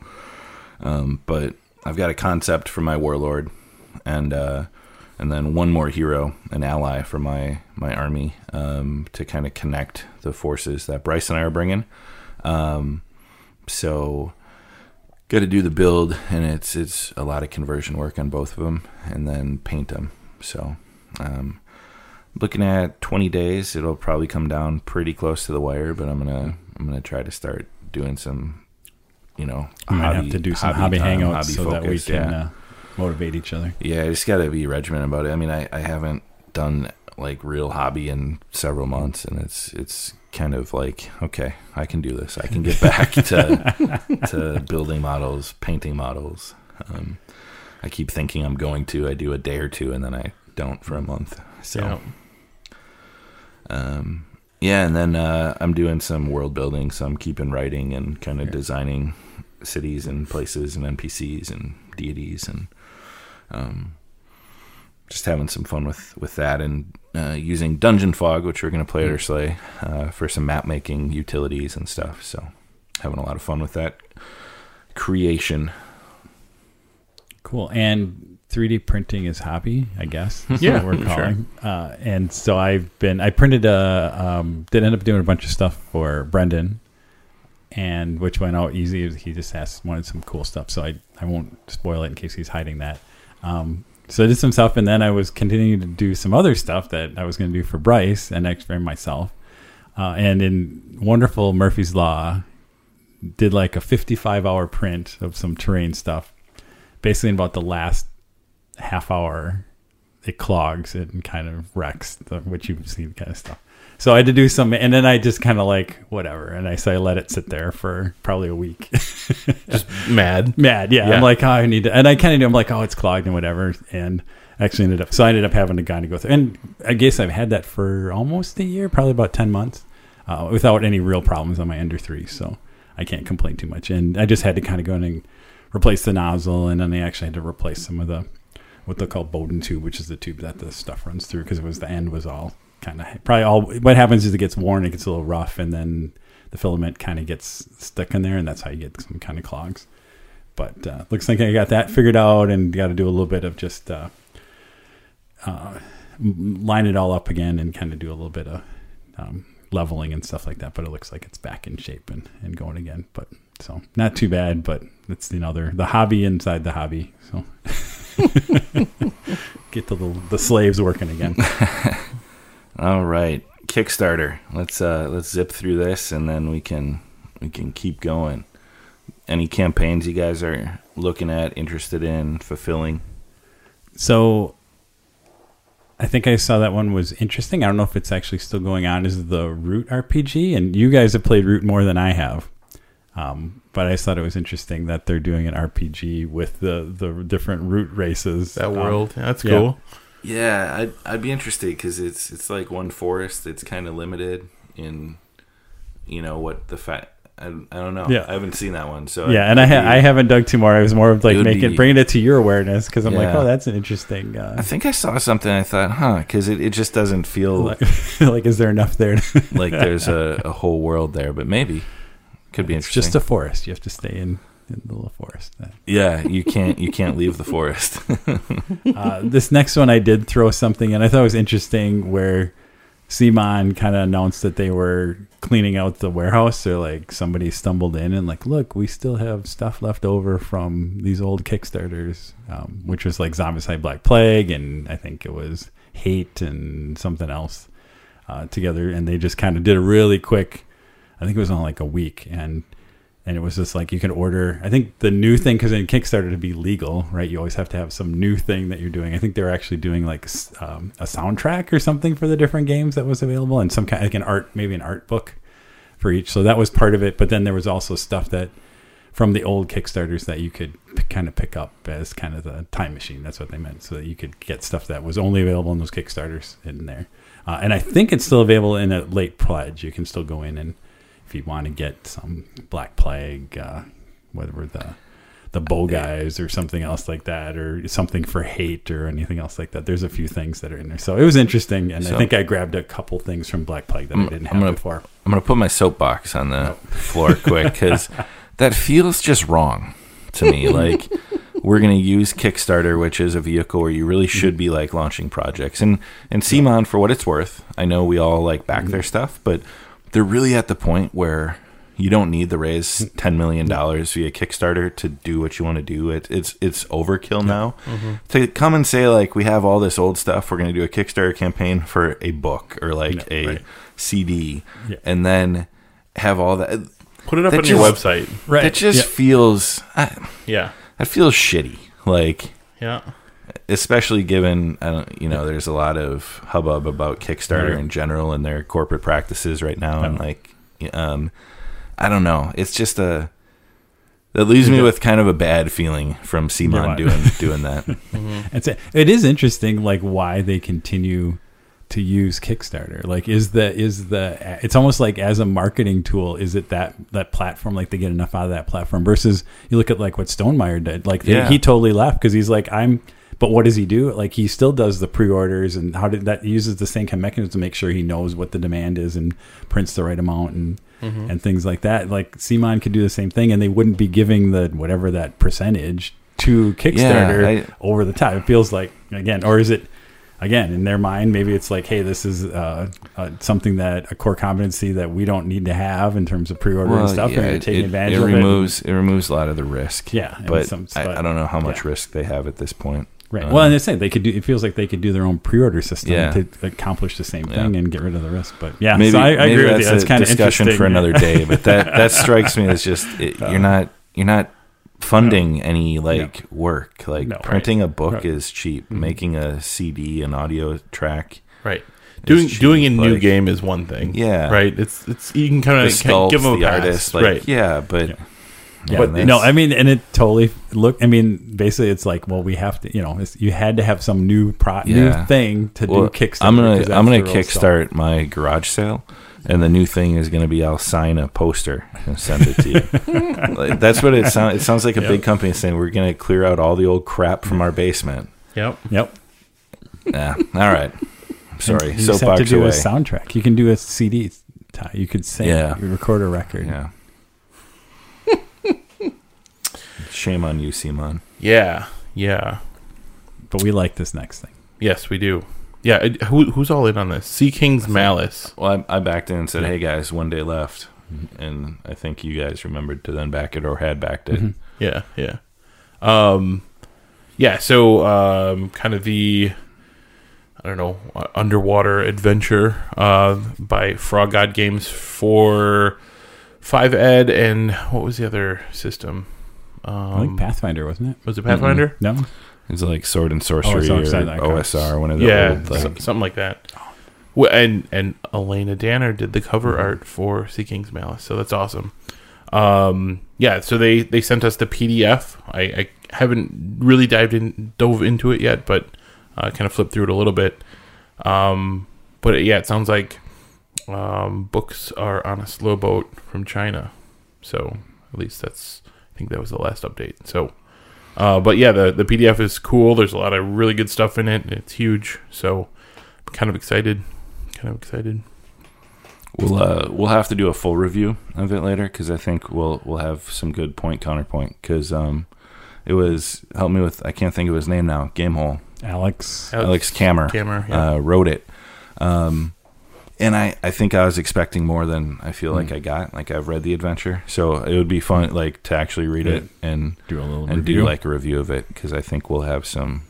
um, but I've got a concept for my warlord, and uh, and then one more hero, an ally for my my army um, to kind of connect the forces that Bryce and I are bringing. Um, so, got to do the build, and it's it's a lot of conversion work on both of them, and then paint them. So. Um, looking at 20 days it'll probably come down pretty close to the wire but i'm gonna i'm gonna try to start doing some, you know, We might have to do some hobby, time, hangouts hobby so that we can yeah. uh, motivate each other. Yeah, I just got to be regimented about it. I mean, I, I haven't done like real hobby in several months, and it's it's kind of like okay, I can do this. I can get back to to building models, painting models. Um, I keep thinking I'm going to. I do a day or two, and then I don't for a month. So. Yeah. Um, yeah, and then uh, I'm doing some world building, so I'm keeping writing and kind of Yeah. designing cities and places and NPCs and deities and um, just having some fun with with that and uh, using Dungeon Fog, which we're going to play at our sleigh uh, for some map making utilities and stuff. So having a lot of fun with that creation. Cool. And 3D printing is hobby, I guess. That's Yeah, what we're sure. calling. Uh, and so I've been, I printed a, um, did end up doing a bunch of stuff for Brendan, and which went out easy. He just asked, wanted some cool stuff. So I, I won't spoil it in case he's hiding that. Um, so I did some stuff, and then I was continuing to do some other stuff that I was going to do for Bryce and next for myself. Uh, and in wonderful Murphy's Law, did like a 55 hour print of some terrain stuff. Basically, in about the last half hour, it clogs it and kind of wrecks, the, which you've seen kind of stuff. So I had to do some, and then I just kind of like whatever, and I so I let it sit there for probably a week. Just mad. Mad, yeah. Yeah. I'm like, oh, I need to, and I kind of do. I'm like, oh, it's clogged and whatever, and actually ended up. So I ended up having to kind of go through, and I guess I've had that for almost a year, probably about ten months, uh, without any real problems on my Ender three. So I can't complain too much. And I just had to kind of go in and replace the nozzle, and then I actually had to replace some of the what they call Bowden tube, which is the tube that the stuff runs through, because it was the end was all kind of probably all. What happens is it gets worn, it gets a little rough, and then the filament kind of gets stuck in there, and that's how you get some kind of clogs. But uh, looks like I got that figured out, and got to do a little bit of just uh, uh, line it all up again, and kind of do a little bit of um, leveling and stuff like that. But it looks like it's back in shape and, and going again. But so not too bad, but it's they're the hobby inside the hobby. So get the the slaves working again. All right, Kickstarter. Let's uh, let's zip through this, and then we can we can keep going. Any campaigns you guys are looking at, interested in fulfilling? So I think I saw that one was interesting. I don't know if it's actually still going on. Is the Root RPG? And you guys have played Root more than I have. Um, but I just thought it was interesting that they're doing an RPG with the, the different root races. That Um, world. That's cool. Yeah, I'd I'd be interested because it's it's like one forest. It's kind of limited in, you know what the fact. I, I don't know. Yeah. I haven't seen that one. So yeah, and I, ha- I haven't dug too more. I was more of like making be- bringing it to your awareness because I'm like, oh, that's an interesting. I Uh, think I saw something. I thought, huh, because it, it just doesn't feel like, like, is there enough there? Like there's a, a whole world there, but maybe could be it's interesting. just a forest. You have to stay in, in the little forest. Uh, yeah, you can't you can't leave the forest. uh, this next one I did throw something in. I thought it was interesting where CMON kind of announced that they were cleaning out the warehouse. Or like somebody stumbled in and like, look, we still have stuff left over from these old Kickstarters, um, which was like Zombicide Black Plague, and I think it was Hate and something else uh, together. And they just kind of did a really quick. I think it was on like a week and and it was just like you can order i think the new thing because in kickstarter to be legal right you always have to have some new thing that you're doing. I think they're actually doing like um, a soundtrack or something for the different games that was available and some kind like an art maybe an art book for each. So that was part of it. But then there was also stuff that from the old kickstarters that you could p- kind of pick up as kind of the time machine. That's what they meant. So that you could get stuff that was only available in those kickstarters in there. Uh, and i think it's still available in a late pledge. You can still go in and if you want to get some Black Plague, uh, whatever the the bow guys or something else like that, or something for hate or anything else like that. There's a few things that are in there, so it was interesting, and So- I think I grabbed a couple things from Black Plague that I I'm- didn't I'm have gonna- before. I'm gonna put my soapbox on the floor quick because that feels just wrong to me. Like we're gonna use Kickstarter, which is a vehicle where you really should be like launching projects. And and CMON, for what it's worth, I know we all like back their stuff, but they're really at the point where you don't need to raise ten million dollars via Kickstarter to do what you want to do. It, it's it's overkill now. Mm-hmm. To come and say like we have all this old stuff, we're going to do a Kickstarter campaign for a book or like Yeah, a right. CD, Yeah. and then have all that. Put it up on your website. Right. It just Yeah. feels I, Yeah. that feels shitty. Like Yeah. Especially given don't, you know there's a lot of hubbub about Kickstarter Right. in general and their corporate practices right now, and Oh. like um, I don't know. It's just a that leaves me with kind of a bad feeling from CMON doing doing that. It's a, it is interesting, like why they continue to use Kickstarter. Like, is the is the it's almost like as a marketing tool, is it that that platform? Like they get enough out of that platform versus you look at like what Stonemaier did. Like they, Yeah. he totally left because he's like I'm. But what does he do? Like he still does the pre-orders and how did that he uses the same kind of mechanism to make sure he knows what the demand is and prints the right amount and and things like that. Like CMON could do the same thing, and they wouldn't be giving the whatever that percentage to Kickstarter I- over the top. It feels like again, or is it again in their mind? Maybe it's like, hey, this is uh, uh, something that a core competency that we don't need to have in terms of pre-order and stuff. and it, taking it- advantage it of removes it. removes a lot of the risk. Yeah, but some- I, I don't know how much yeah. risk they have at this point. It. Right. Um, well, and they say they could do. It feels like they could do their own pre-order system Yeah. to accomplish the same Yeah. thing and get rid of the risk. But yeah, maybe, so I, I maybe agree that's with you. That's a kind of discussion for another day. But that that strikes me as just it, you're not you're not funding any like work. Like No, right. printing a book Right. is cheap. Mhm. Making a CD, an audio track. Right. Doing cheap, doing a new game is one thing. Yeah. Right. It's it's you can kind of give them a the pass. artist, like right. yeah, but Yeah. Yeah, but no, I mean, and it totally look. I mean, basically, it's like, well, we have to, you know, it's, you had to have some new pro, new thing to well, do Kickstarter. I'm gonna 'cause I'm that's gonna the real stuff. kickstart my garage sale, and the new thing is gonna be I'll sign a poster and send it to you. like, that's what it sounds. It sounds like a Yep. big company saying we're gonna clear out all the old crap from our basement. Yep. Yep. Yeah. All right. Sorry. You just have to do away. a soundtrack. You can do a CD. Ty. You could sing. Yeah. You record a record. Yeah. Shame on you, CMON. Yeah. Yeah. But we like this next thing. Yes, we do. Yeah. it- Who, who's all in on this? Sea King's Malice. Well, I, I backed in and said, "Hey guys, one day left," and I think you guys remembered to then back it or had backed it. Mhm. Yeah. Yeah. Um. Yeah. So, um, kind of the. I don't know, uh, underwater adventure uh, by Frog God Games for Five Ed and what was the other system? Um, I think Pathfinder, wasn't it? was it Pathfinder? No. It's like Sword and Sorcery Oh, it's or that kind of- OSR, one of the yeah, old like something like that. Well, and and Elena Danner did the cover art for Sea King's Malice, so that's awesome. Um, yeah, so they they sent us the PDF. I, I haven't really dived in, dove into it yet, but uh, kind of flipped through it a little bit. Um, but yeah, it sounds like um, books are on a slow boat from China. So at least that's I think that was the last update. So. Uh, but yeah, the, the PDF is cool. There's a lot of really good stuff in it. It's huge, so I'm kind of excited. Kind of excited. We'll uh, we'll have to do a full review of it later because I think we'll we'll have some good point counterpoint because um, it was help me with I can't think of his name now Gamehole Alex. Alex Kammer Camera. Yeah. uh, wrote it, um, and I I think I was expecting more than I feel like Hmm. I got. Like I've read the adventure, so it would be fun like to actually read it and Do a little and review. do like a review of it because I think we'll have some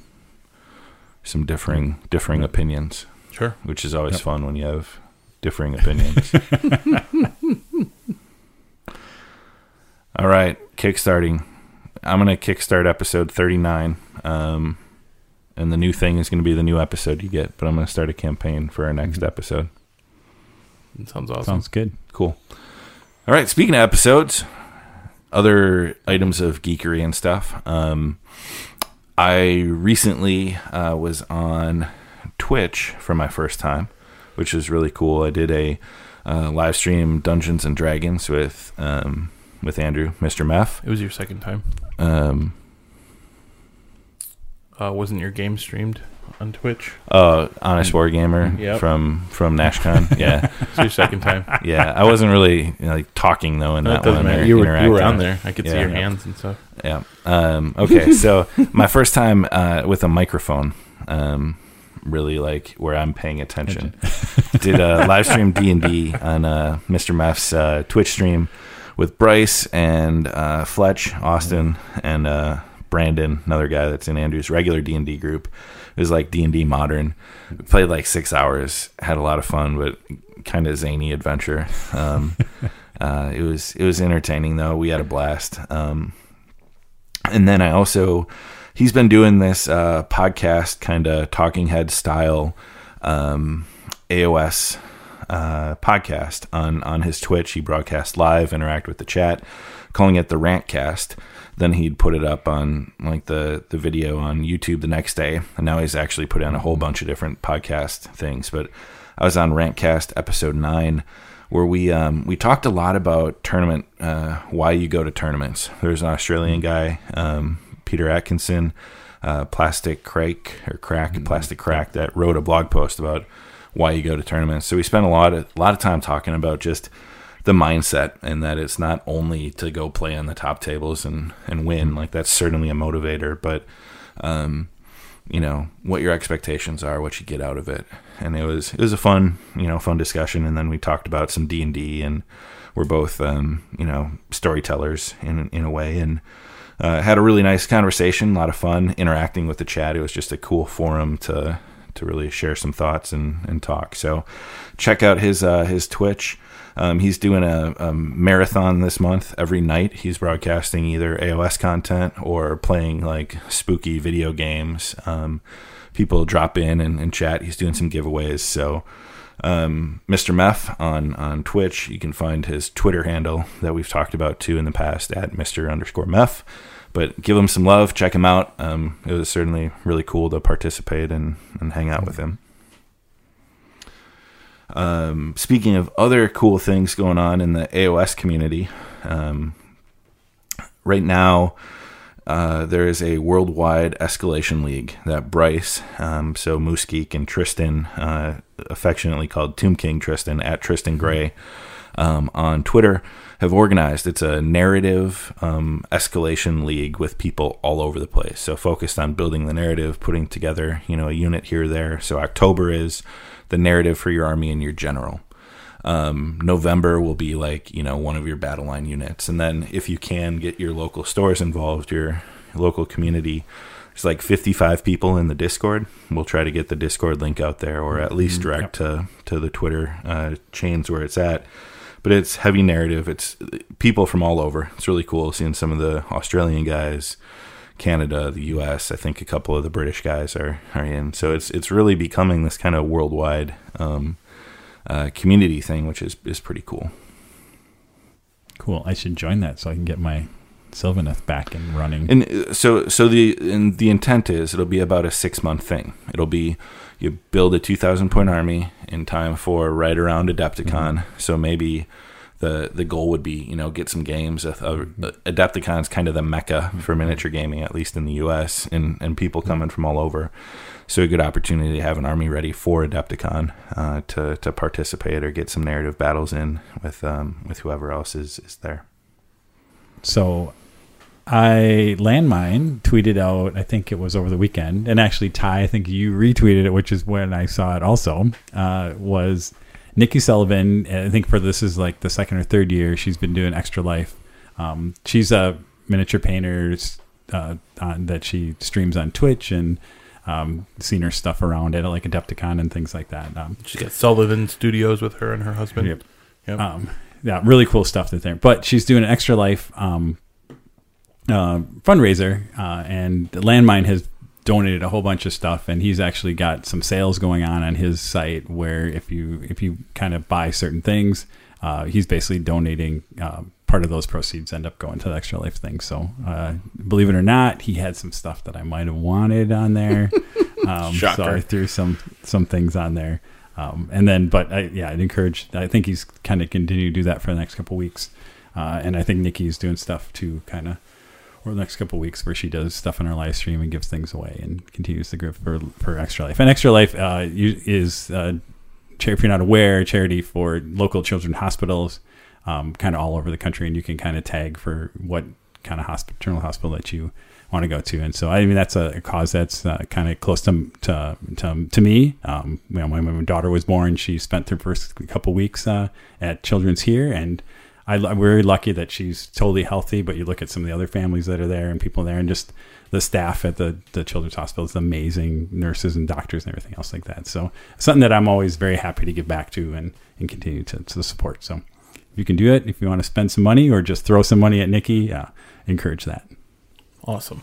some differing differing opinions, sure. which is always Yep. fun when you have differing opinions. All right, kickstarting. I'm gonna kickstart episode 39, um, and the new thing is gonna be the new episode you get. But I'm gonna start a campaign for our next Mhm. episode. It sounds awesome. Sounds good. Cool. All right. Speaking of episodes, other items of geekery and stuff. Um, I recently uh, was on Twitch for my first time, which was really cool. I did a uh, live stream Dungeons and Dragons with um, with Andrew, Mr. Meth. it was your second time. Um, Uh, wasn't your game streamed on Twitch? uh, Honest Wargamer Yep. from from NashCon. yeah, It's your second time. yeah. I wasn't really you know, like talking though in No, that doesn't one. or You were you were on there. I could see Yeah. your hands and stuff. Yeah. Um, okay. So my first time uh, with a microphone, um, really like where I'm paying attention. Did a live stream D and D on uh, Mr. Meth's uh, Twitch stream with Bryce and uh, Fletch, Austin, and uh, Brandon, another guy that's in Andrew's regular D and D group. Was like D and D modern. We played like six hours, had a lot of fun, but kind of zany adventure. Um, uh, it was it was entertaining though. We had a blast. Um, and then I also he's been doing this uh, podcast kind of talking head style um, AOS uh, podcast on on his Twitch. He broadcast live, interact with the chat, calling it the Rantcast. Then he'd put it up on like the the video on YouTube the next day, and now he's actually put on a whole bunch of different podcast things. But I was on Rantcast episode nine, where we um, we talked a lot about tournament, uh, why you go to tournaments. There's an Australian guy, um, Peter Atkinson, uh, Plastic Crack or Crack, Plastic Crack, that wrote a blog post about why you go to tournaments. So we spent a lot of a lot of time talking about just the mindset and that it's not only to go play on the top tables and and win. Like that's certainly a motivator, but um, you know what your expectations are, what you get out of it. And it was it was a fun you know fun discussion. And then we talked about some D and D, and we're both um, you know storytellers in in a way and. Uh, had a really nice conversation, a lot of fun interacting with the chat. It was just a cool forum to to really share some thoughts and, and talk. So check out his uh, his Twitch. Um, he's doing a, a, marathon this month. Every night he's broadcasting either AOS content or playing like spooky video games. Um, people drop in and, and, chat. He's doing some giveaways. So um, Mr. Meth on on Twitch. You can find his Twitter handle that we've talked about too in the past at Mr. underscore Meth. But give him some love. Check him out. Um, it was certainly really cool to participate and, and hang out with him. Um, speaking of other cool things going on in the AOS community, um, right now uh, there is a worldwide escalation league that Bryce, um, so Moose Geek and Tristan, uh, affectionately called Tomb King Tristan at Tristan Gray um, on Twitter, have organized. It's a narrative um, escalation league with people all over the place. So focused on building the narrative, putting together you know a unit here or there. So October is the narrative for your army and your general. Um, November will be like you know one of your battle line units, and then if you can get your local stores involved, your local community. There's like 55 people in the Discord. We'll try to get the Discord link out there, or at least mm-hmm. direct yep. to to the Twitter uh, chains where it's at. But it's heavy narrative. It's people from all over. It's really cool seeing some of the Australian guys, Canada, the U.S. I think a couple of the British guys are are in. So it's it's really becoming this kind of worldwide um, uh, community thing, which is is pretty cool. Cool. I should join that so I can get my Sylvaneth back and running. And uh, so so the and the intent is it'll be about a six month thing. It'll be you build a two thousand point army in time for right around Adepticon. Mm-hmm. So maybe the the goal would be you know get some games. Uh, Adepticon is kind of the mecca for mm-hmm. miniature gaming, at least in the U.S. and and people mm-hmm. coming from all over. So a good opportunity to have an army ready for Adepticon uh, to to participate or get some narrative battles in with um, with whoever else is is there. So I landmine tweeted out. I think it was over the weekend, and actually Ty, I think you retweeted it, which is when I saw it. Also, uh, was Nikki Sullivan, I think for this is like the second or third year she's been doing Extra Life. Um, she's a miniature painter uh, on, that she streams on Twitch and um, seen her stuff around at like Adepticon and things like that. Um, she's got Sullivan Studios with her and her husband. Yep. yep. Um, yeah, really cool stuff that there. But she's doing an Extra Life um, uh, fundraiser, uh, and Landmine has donated a whole bunch of stuff and he's actually got some sales going on on his site where if you if you kind of buy certain things uh, he's basically donating uh, part of those proceeds end up going to the extra life thing. So uh, believe it or not he had some stuff that i might have wanted on there. Um, so i threw some some things on there. Um, and then but I, yeah i'd encourage i think he's kind of continue to do that for the next couple weeks. Uh, and i think nikki's doing stuff to kind of or the next couple weeks where she does stuff on her live stream and gives things away and continues the group for, for Extra Life. And Extra Life uh, is, uh, if you're not aware, charity for local children's hospitals, um, kind of all over the country, and you can kind of tag for what kind of hospital, general hospital that you want to go to. And so, I mean, that's a, a cause that's uh, kind of close to to to, to me. Um, you know, when my daughter was born, she spent her first couple weeks uh, at Children's here, and I, very lucky that she's totally healthy. But you look at some of the other families that are there and people there, and just the staff at the the children's hospital is amazing, nurses and doctors and everything else like that. So something that I'm always very happy to give back to and and continue to, to support. So if you can do it, if you want to spend some money or just throw some money at Nikki, uh, encourage that. Awesome.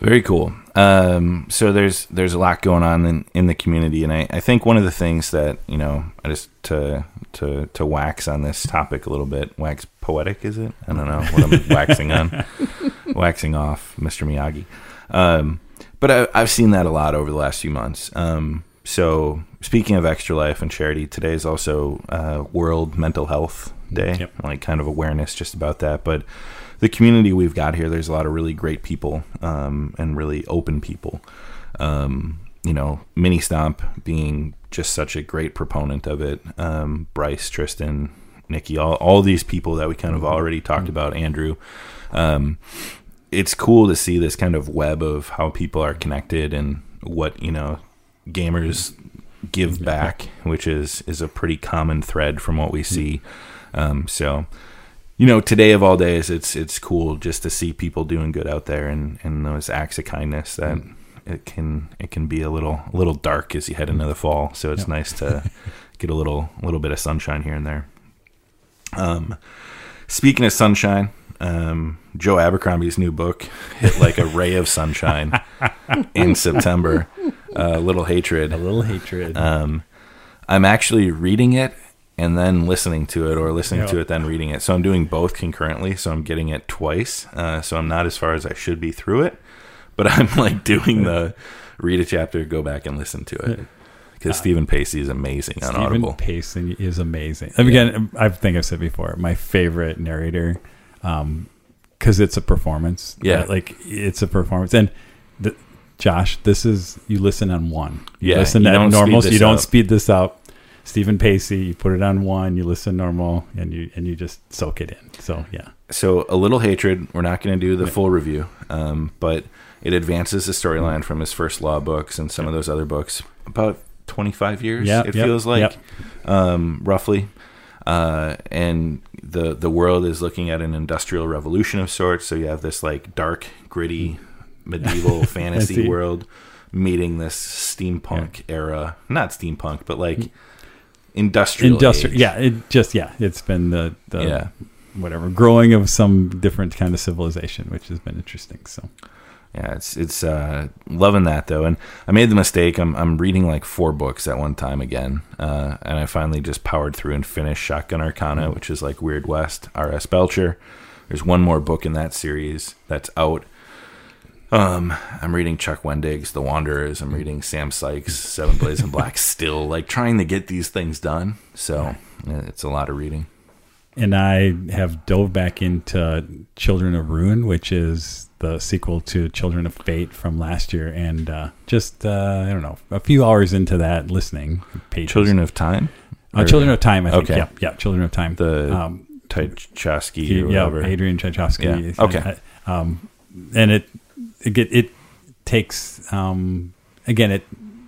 Very cool. Um, so there's there's a lot going on in, in the community, and I, I think one of the things that you know, I just to to to wax on this topic a little bit. Wax poetic, is it? I don't know what I'm waxing on, waxing off, Mr. Miyagi. Um, but I, I've seen that a lot over the last few months. Um, so speaking of extra life and charity, today is also uh, World Mental Health Day, Yep. like kind of awareness just about that, but the community we've got here, there's a lot of really great people um, and really open people. Um, you know, Mini Stomp being just such a great proponent of it. Um, Bryce, Tristan, Nikki, all, all these people that we kind of already talked about, Andrew. Um, it's cool to see this kind of web of how people are connected and what, you know, gamers give back, which is, is a pretty common thread from what we see. Um, so, you know, today of all days, it's it's cool just to see people doing good out there and, and those acts of kindness that it can it can be a little a little dark as you head into the fall. So it's Yep. nice to get a little little bit of sunshine here and there. Um, speaking of sunshine, um, Joe Abercrombie's new book hit like a ray of sunshine in September. Uh, Little Hatred. A little hatred. Um, I'm actually reading it and then listening to it, or listening Yeah. to it then reading it. So I'm doing both concurrently. So I'm getting it twice. Uh, so I'm not as far as I should be through it, but I'm like doing the read a chapter, go back and listen to it because Stephen Pacey is amazing on Audible. Stephen. Pacey is amazing. Again, I think I've said before, my favorite narrator, because it's a performance. Yeah. Uh, like it's a performance. And the, Josh, this is you listen on one. You Yeah, listen you at normal. so you don't up. speed this up. Stephen Pacey, you put it on one, you listen normal, and you and you just soak it in. So yeah, So a little hatred. We're not going to do the full review, um, but it advances the storyline from his first law books and some of those other books about 25 years. Yeah, it yep, feels like yep. um, roughly. Uh, and the the world is looking at an industrial revolution of sorts. So you have this like dark, gritty, medieval fantasy world meeting this steampunk era. Not steampunk, but like mm. industrial. industrial. age. Yeah, it just yeah, it's been the the Yeah. whatever growing of some different kind of civilization, which has been interesting. So Yeah, it's it's uh, loving that though, and I made the mistake. I'm I'm reading like four books at one time again, uh, and I finally just powered through and finished Shotgun Arcana, which is like Weird West, R.S. Belcher. There's one more book in that series that's out. Um, I'm reading Chuck Wendig's The Wanderers. I'm reading Sam Sykes' Seven Blades in Black. Still, like trying to get these things done. So it's a lot of reading. and I have dove back into Children of Ruin, which is the sequel to Children of Fate from last year, and uh, just uh, I don't know, a few hours into that listening, pages. Children of Time, uh, Children of Time, I think. Okay. Yeah, yeah, Children of Time. the um, Tchaikovsky yeah. Adrian Tchaikovsky. Yeah, okay. Um, and it it, it takes um, again it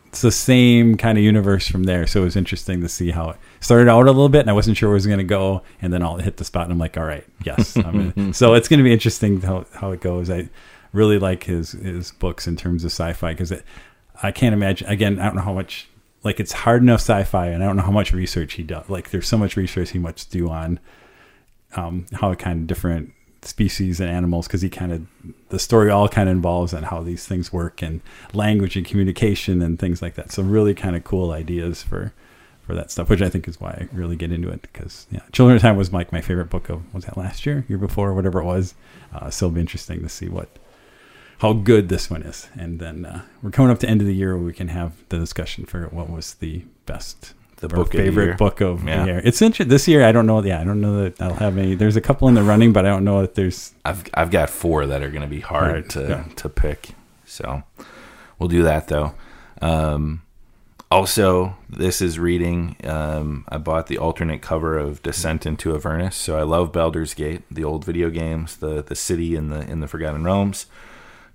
it's the same kind of universe from there. So it was interesting to see how it started out a little bit, and I wasn't sure where it was going to go, and then I'll hit the spot, and I'm like, all right, yes. I'm so it's going to be interesting how how it goes. I really like his his books in terms of sci-fi because I can't imagine. Again, I don't know how much. Like it's hard enough sci-fi, and I don't know how much research he does. Like there's so much research he must do on um, how it kind of different species and animals because he kind of the story all kind of involves on how these things work and language and communication and things like that so really kind of cool ideas for for that stuff which i think is why i really get into it because yeah children of time was like my favorite book of was that last year year before whatever it was uh, so it'll be interesting to see what how good this one is and then uh, we're coming up to end of the year where we can have the discussion for what was the best The book of the favorite year. book of Yeah. the year. It's interesting. This year, I don't know. Yeah, I don't know that I'll have any. There's a couple in the running, but I don't know if there's. I've I've got four that are going to be hard Hard, to yeah. to pick. So we'll do that though. Um, also, this is reading. Um, I bought the alternate cover of Descent into Avernus. So I love Baldur's Gate, the old video games, the the city in the in the Forgotten Realms.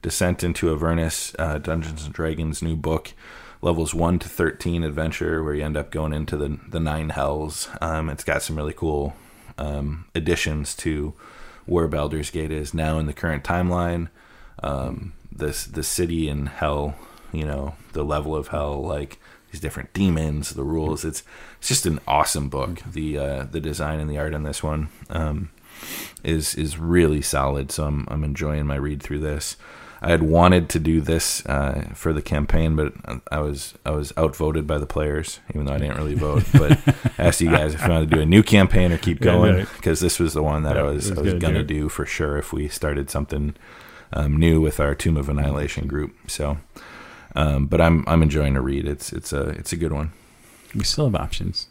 Descent into Avernus, uh, Dungeons and Dragons new book, levels one to thirteen adventure, where you end up going into the the nine hells. Um, it's got some really cool um, additions to where Baldur's Gate is now in the current timeline. Um, this the city in hell, you know, the level of hell, like these different demons, the rules. It's it's just an awesome book. The uh, the design and the art on this one um, is is really solid. So I'm I'm enjoying my read through this. I had wanted to do this uh, for the campaign, but I was I was outvoted by the players, even though I didn't really vote. But I asked you guys if you wanted to do a new campaign or keep Yeah, going because this was the one that Yeah, I was was I was gonna gonna do do for sure if we started something um, new with our Tomb of Annihilation group. So, um, but I'm I'm enjoying to read. It's it's a it's a good one. We still have options.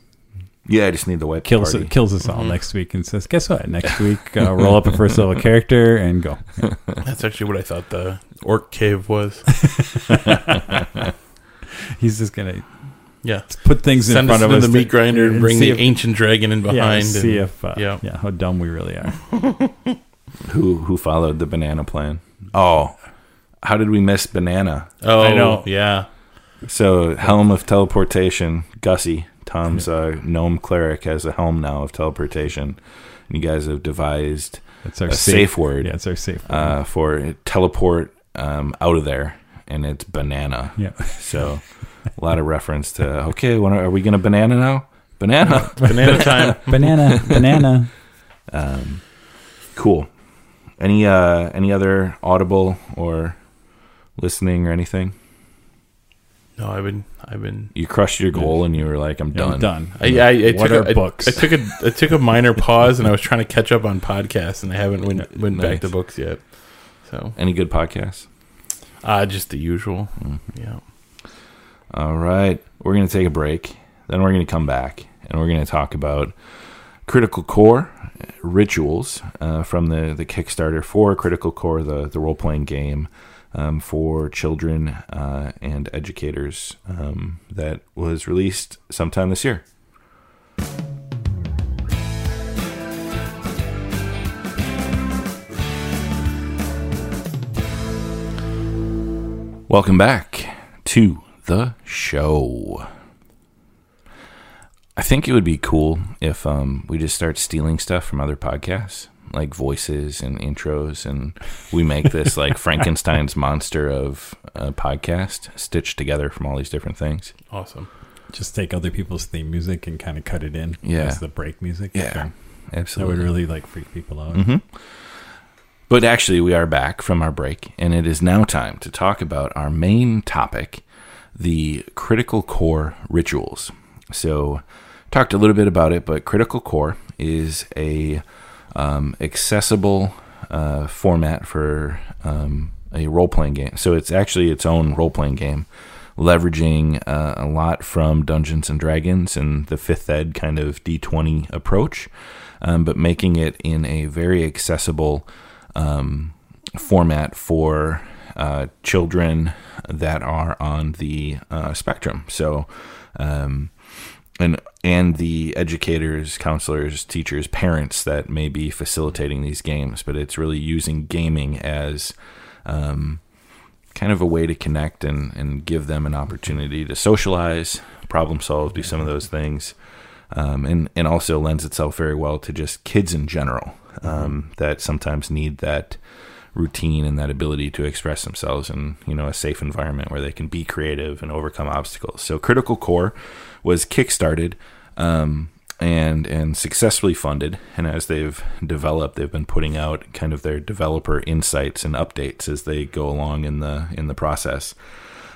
Yeah, I just need the white Kills party. kills us all next week and says, "Guess what? Next week, uh, roll up a first level character and go." That's actually what I thought the orc cave was. He's just gonna Yeah. put things in front us of into us the meat to- grinder and bring the if- ancient dragon in yeah, behind. see and, if uh, yeah. yeah. how dumb we really are. Who who followed the banana plan? Oh, how did we miss banana? oh, I know. Yeah. So helm of teleportation, Gussie, Tom's uh, gnome cleric has a helm now of teleportation. And you guys have devised That's our a safe, word Yeah, it's our safe. Word. uh, for teleport um, out of there, and it's banana. yeah, So a lot of reference to okay, when are, are we going to banana now? Banana. Banana time. banana, banana. Um, cool. Any uh, any other audible or listening or anything? No, I've been, I've been. You crushed your goal and you were like, I'm Yeah, done. I'm done. I, I, I what took are a, I- books? I, took a, I took a minor pause, and I was trying to catch up on podcasts, and I haven't went, went back to books yet. So, Any good podcasts? uh, just the usual. Mm. Yeah. All right. We're going to take a break. Then we're going to come back and we're going to talk about Critical Core rituals uh, from the, the Kickstarter for Critical Core, the, the role playing game um, for children uh, and educators um, that was released sometime this year. Welcome back to the show. I think it would be cool if um, we just start stealing stuff from other podcasts, like voices and intros, and we make this like Frankenstein's monster of a podcast stitched together from all these different things. Awesome. Just take other people's theme music and kind of cut it in. Yeah. as the break music. Yeah, Okay. that would really like freak people out. hmm But actually, we are back from our break, and it is now time to talk about our main topic the critical core rituals. So, talked a little bit about it, but critical core is a um, accessible uh, format for um, a role playing game. So, it's actually its own role playing game, leveraging uh, a lot from Dungeons and Dragons and the fifth ed kind of D20 approach, um, but making it in a very accessible um, format for uh, children that are on the uh, spectrum. So, um, and and the educators, counselors, teachers, parents that may be facilitating these games, but it's really using gaming as um, kind of a way to connect and, and give them an opportunity to socialize, problem solve, do some of those things, um, and and also lends itself very well to just kids in general um, that sometimes need that routine and that ability to express themselves in you know a safe environment where they can be creative and overcome obstacles. So Critical Core was kickstarted um, and and successfully funded, and as they've developed, they've been putting out kind of their developer insights and updates as they go along in the in the process.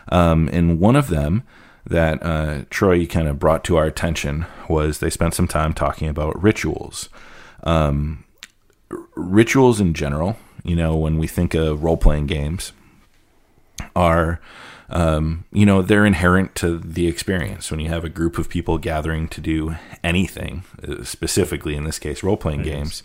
Um, and one of them that uh, Troy kind of brought to our attention was they spent some time talking about rituals. Um, r- rituals in general, you know, when we think of role playing games, are um, you know they're inherent to the experience. When you have a group of people gathering to do anything uh, specifically in this case role playing games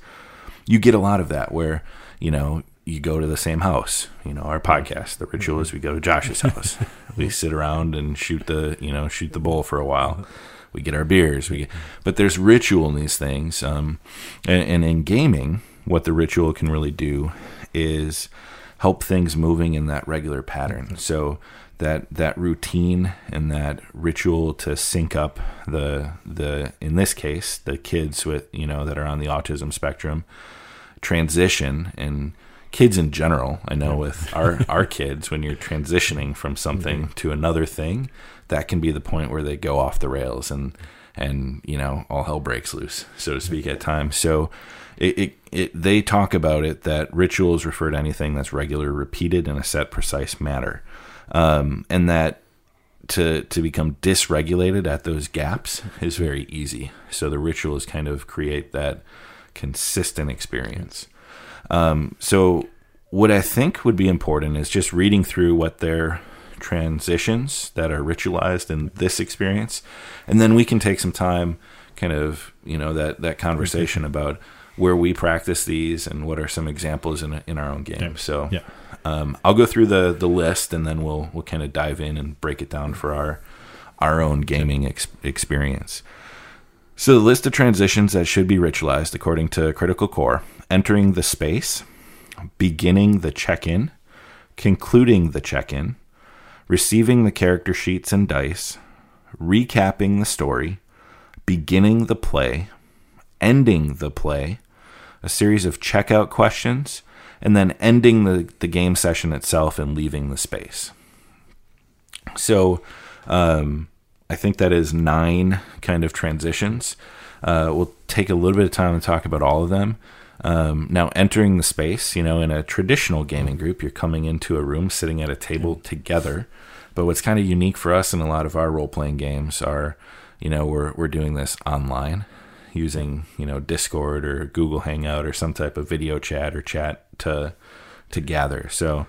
you get a lot of that where you know you go to the same house you know our podcast the ritual is we go to josh's house. We sit around and shoot the you know shoot the bull for a while. We get our beers. We get, but there's ritual in these things um, and, and in gaming what the ritual can really do is help things moving in that regular pattern. So that that routine and that ritual to sync up the the in this case the kids with you know that are on the autism spectrum transition and kids in general. I know with our our kids, when you're transitioning from something Mm-hmm. to another thing, that can be the point where they go off the rails and and you know all hell breaks loose, so to speak, at times. So. It, it, it, they talk about it that rituals refer to anything that's regular, repeated in a set, precise manner, um, and that to to become dysregulated at those gaps is very easy. So the rituals kind of create that consistent experience. Um, so what I think would be important is just reading through what their transitions that are ritualized in this experience, and then we can take some time, kind of you know that that conversation about where we practice these and what are some examples in in our own game. So Yeah. Um, I'll go through the the list and then we'll we'll kind of dive in and break it down for our our own gaming ex- experience. So the list of transitions that should be ritualized according to Critical Core: entering the space, beginning the check-in, concluding the check-in, receiving the character sheets and dice, recapping the story, beginning the play, ending the play, a series of checkout questions, and then ending the, the game session itself and leaving the space. So um, I think that is nine kind of transitions. Uh, we'll take a little bit of time to talk about all of them. Um, now, entering the space, you know, in a traditional gaming group, you're coming into a room, sitting at a table together. But what's kind of unique for us in a lot of our role playing games are, you know, we're we're doing this online using you know Discord or Google Hangout or some type of video chat or chat to to gather. So,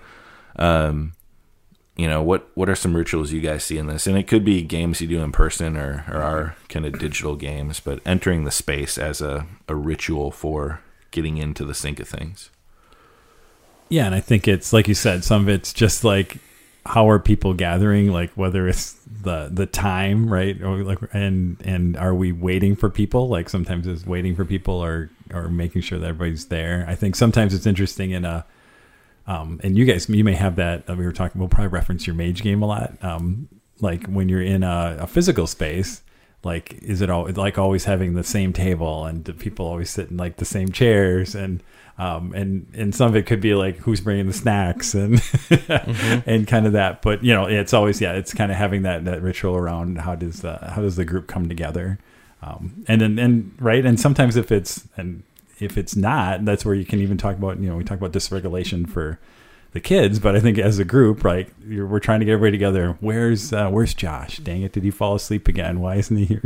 um, you know what what are some rituals you guys see in this? And it could be games you do in person or or our kind of digital games, but entering the space as a a ritual for getting into the sink of things. Yeah, and I think it's like you said, some of it's just like how are people gathering, like whether it's the the time, right? Or like and and are we waiting for people? Like sometimes it's waiting for people or or making sure that everybody's there. I think sometimes it's interesting in a um and you guys you may have that uh, we were talking we'll probably reference your mage game a lot. Um like when you're in a, a physical space, like is it all like always having the same table and do people always sit in like the same chairs and um and and some of it could be like who's bringing the snacks and and kind of that but you know it's always yeah it's kind of having that that ritual around how does the how does the group come together. Um and then and right and sometimes if it's and if it's not that's where you can even talk about you know we talk about dysregulation for the kids, but I think as a group, right, we're trying to get everybody together. Where's uh, Where's Josh? Dang it, did he fall asleep again? Why isn't he here?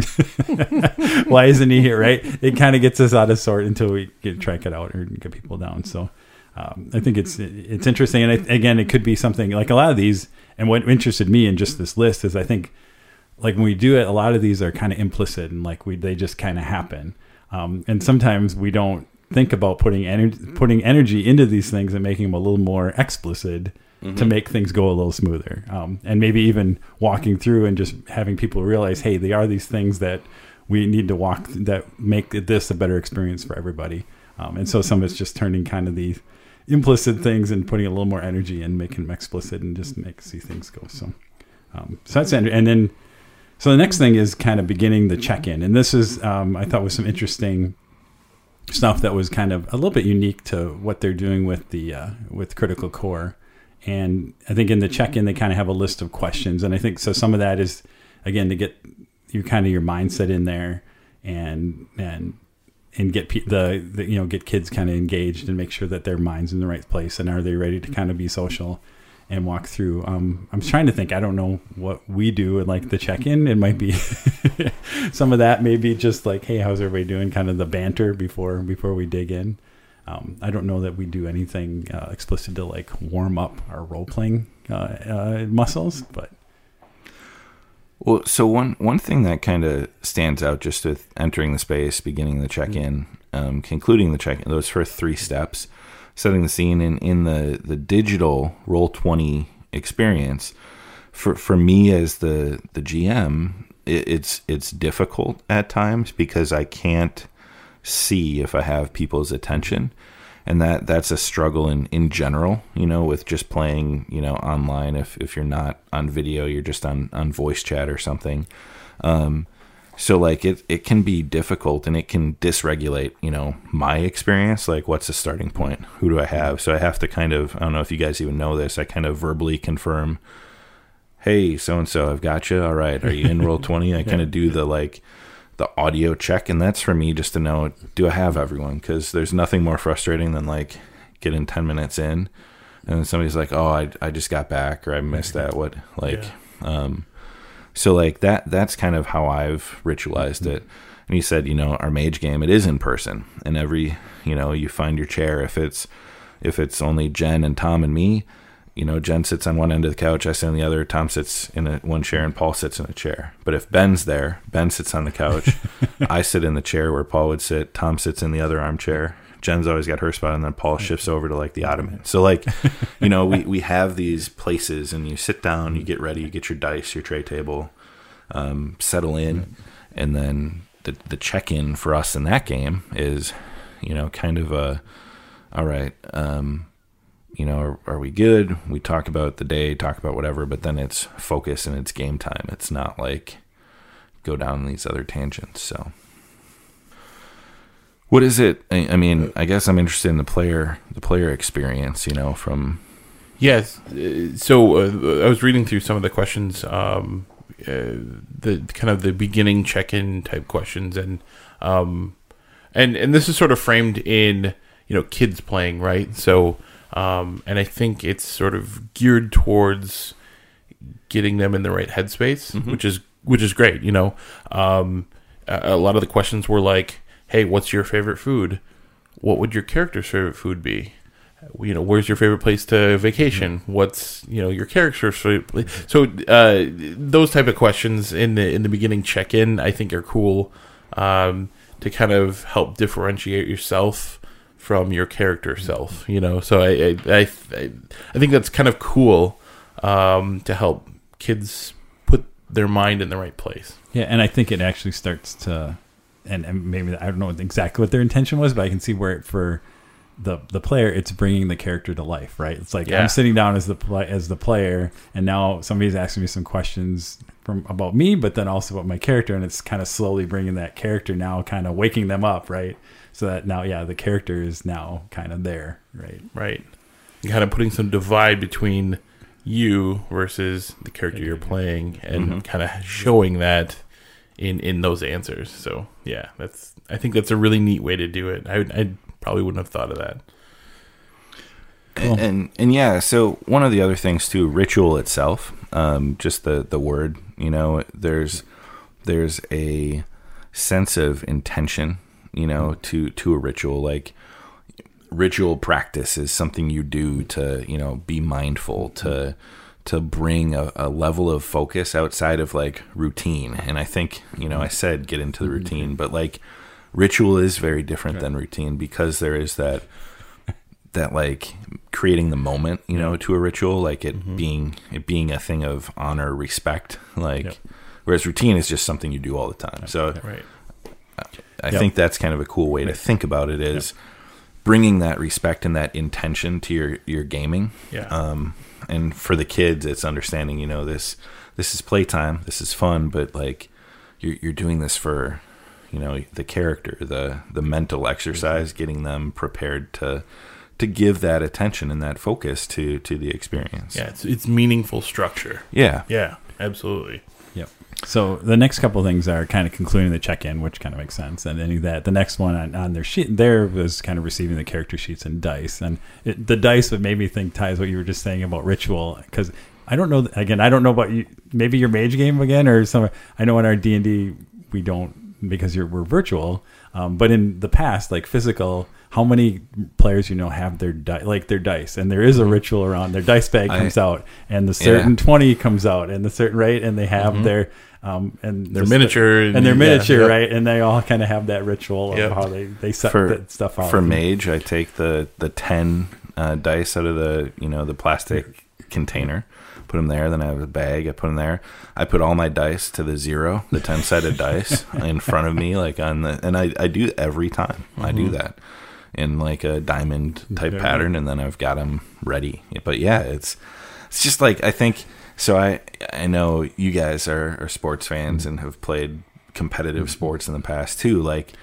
Why isn't he here? Right, it kind of gets us out of sort until we get track it out or get people down. So um, I think it's it's interesting, and I, again, it could be something like a lot of these. And what interested me in just this list is I think like when we do it, a lot of these are kind of implicit and like we they just kind of happen. Um, and sometimes we don't think about putting energy putting energy into these things and making them a little more explicit to make things go a little smoother. Um, and maybe even walking through and just having people realize, hey, they are these things that we need to walk that make this a better experience for everybody. Um, and so some of it's just turning kind of the implicit things and putting a little more energy and making them explicit and just make see things go. So, um, so that's and then so the next thing is kind of beginning the check-in, and this is um, I thought was some interesting stuff that was kind of a little bit unique to what they're doing with the uh, with Critical Core. And I think in the check-in they kind of have a list of questions, and I think so. Some of that is again to get your kind of your mindset in there, and and and get pe- the, the you know get kids kind of engaged and make sure that their minds in the right place and are they ready to kind of be social and walk through. Um, I'm trying to think. I don't know what we do in like the check-in. It might be some of that. Maybe just like, hey, how's everybody doing? Kind of the banter before before we dig in. Um, I don't know that we do anything uh, explicit to like warm up our role playing uh, uh, muscles, but Well, so one one thing that kind of stands out just with entering the space, beginning the check in, um, concluding the check in, those first three steps, setting the scene in, in the, the digital roll twenty experience, for for me as the the GM, it, it's it's difficult at times because I can't see if I have people's attention. And that that's a struggle in, in general, you know, with just playing, you know, online. If, if you're not on video, you're just on, on voice chat or something. Um, so like it it can be difficult and it can dysregulate you know my experience. Like what's the starting point? Who do i have? So i have to kind of i don't know if you guys even know this i kind of verbally confirm hey so and so i've got you. All right. Are you in roll 20 i kind of do the like the audio check and that's for me just to know do i have everyone? Because there's nothing more frustrating than like getting 10 minutes in and then somebody's like oh i, I just got back or i missed that what like um so like that that's kind of how I've ritualized mm-hmm. it. And he said, you know, our mage game it is in person, and every you know you find your chair. If it's if it's only Jen and Tom and me, you know, Jen sits on one end of the couch, I sit on the other. Tom sits in a, one chair, and Paul sits in a chair. But if Ben's there, Ben sits on the couch. I sit in the chair where Paul would sit. Tom sits in the other armchair. Jen's always got her spot, and then Paul shifts over to like the ottoman. So like, you know, we we have these places, and you sit down, you get ready, you get your dice, your tray table, um, settle in, and then the the check in for us in that game is, you know, kind of a, all right, um, you know, are, are we good? We talk about the day, talk about whatever, but then it's focus and it's game time. It's not like go down these other tangents. So. What is it? I, I mean, I guess I'm interested in the player, the player experience. You know, from Yes. uh, So uh, I was reading through some of the questions, um, uh, the kind of the beginning check-in type questions, and um, and and this is sort of framed in you know kids playing, right? So um, and I think it's sort of geared towards getting them in the right headspace, which is which is great. You know, um, a lot of the questions were like, "Hey, what's your favorite food? What would your character's favorite food be?" you know where's your favorite place to vacation what's you know your character's favorite place? so uh, those type of questions in the in the beginning check in i think are cool um, to kind of help differentiate yourself from your character self you know so i i i, I, I think that's kind of cool um, to help kids put their mind in the right place Yeah, and I think it actually starts to, and, and maybe I don't know exactly what their intention was, but I can see where it, for the the player, it's bringing the character to life, right? It's like Yeah. I'm sitting down as the play, as the player, and now somebody's asking me some questions from about me, but then also about my character, and it's kind of slowly bringing that character now, kind of waking them up, right? So that now, yeah, the character is now kind of there, right? right kind of putting some divide between you versus the character you're playing and mm-hmm. kind of showing that in in those answers. So yeah that's i think that's a really neat way to do it. I, I probably wouldn't have thought of that. Cool. and and yeah so one of the other things too ritual itself um just the the word you know there's there's a sense of intention you know to to a ritual. Like ritual practice is something you do to you know be mindful to to bring a, a level of focus outside of like routine. And i think you know i said get into the routine but like ritual is very different than routine because there is that that like creating the moment you know to a ritual like it being it being a thing of honor respect like Yep. whereas routine is just something you do all the time. So right. I Yep. think that's kind of a cool way to think about it is bringing that respect and that intention to your your gaming. Yeah. Um, and for the kids, it's understanding. You know, this this is playtime. This is fun, but like you're you're doing this for you know the character, the the mental exercise, mm-hmm. getting them prepared to to give that attention and that focus to to the experience. yeah it's, it's meaningful structure Yeah. yeah absolutely Yep. So the next couple of things are kind of concluding the check-in, which kind of makes sense, and then that the next one on, on their sheet there was kind of receiving the character sheets and dice, and it, the dice what made me think ties what you were just saying about ritual because I don't know again I don't know about you maybe your mage game again or some I know in our D and D we don't because you're we're virtual, um, but in the past like physical. How many players you know have their di- like their dice, and there is a ritual around their dice bag I- comes out, and the certain twenty comes out, and the certain right, and they have their um and Their the- miniature and, their and- yeah, miniature yep. right, and they all kind of have that ritual of Yep. how they they set for that stuff out. for mage i take the the 10 uh, dice out of the you know the plastic container put them there then i have a bag i put them there. I put all my dice to the zero the 10 sided dice in front of me like on the and i, I do every time. I do that in like a diamond type Yeah. pattern and then i've got them ready but yeah it's it's just like i think so i i know you guys are, are sports fans and have played competitive sports in the past too. Like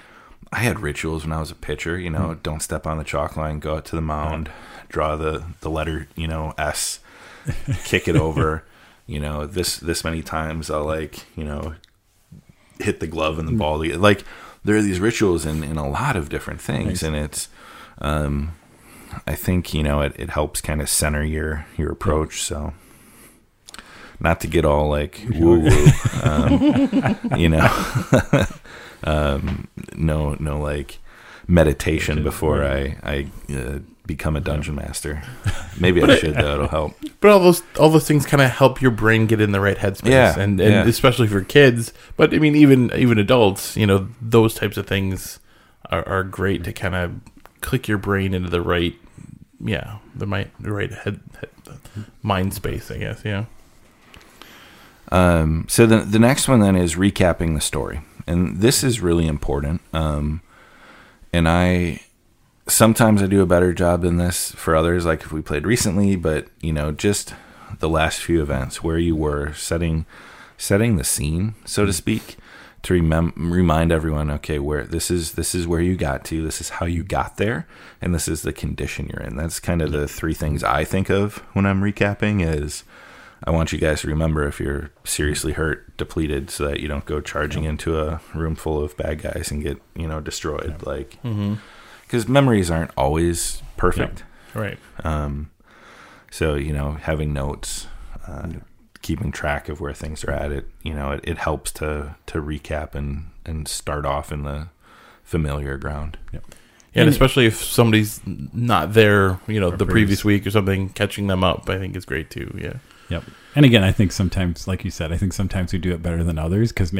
I had rituals when I was a pitcher. You know, don't step on the chalk line, go out to the mound, draw the the letter, you know, S, kick it over. You know, this this many times I'll like you know hit the glove and the ball. Like there are these rituals in in a lot of different things, and it's. um I think you know it, it helps kind of center your your approach. So not to get all like woo woo, um, you know, um, no no like meditation before I I uh, become a dungeon master. Maybe I should though. It'll help. But all those all those things kind of help your brain get in the right headspace, Yeah, and and yeah. especially for kids. But I mean, even even adults, you know, those types of things are, are great to kind of click your brain into the right, yeah, the right the right head, head mind space, I guess. Yeah. Um, so the the next one then is recapping the story, and this is really important. Um, and I sometimes I do a better job than this for others, like if we played recently, but you know, just the last few events where you were setting setting the scene, so to hmm. speak, to remem- remind everyone, okay, where this is this is where you got to, this is how you got there, and this is the condition you're in. That's kind of the three things I think of when I'm recapping is I want you guys to remember if you're seriously hurt, depleted, so that you don't go charging into a room full of bad guys and get you know destroyed. Like, mm-hmm. Because memories aren't always perfect. Right. Um, so you know, having notes, uh, keeping track of where things are at, it you know, it, it helps to to recap and and start off in the familiar ground. Yeah, and especially if somebody's not there, you know, the previous previous- week or something, catching them up, I think is great too. Yeah. Yep. And again, I think sometimes, like you said, I think sometimes we do it better than others because,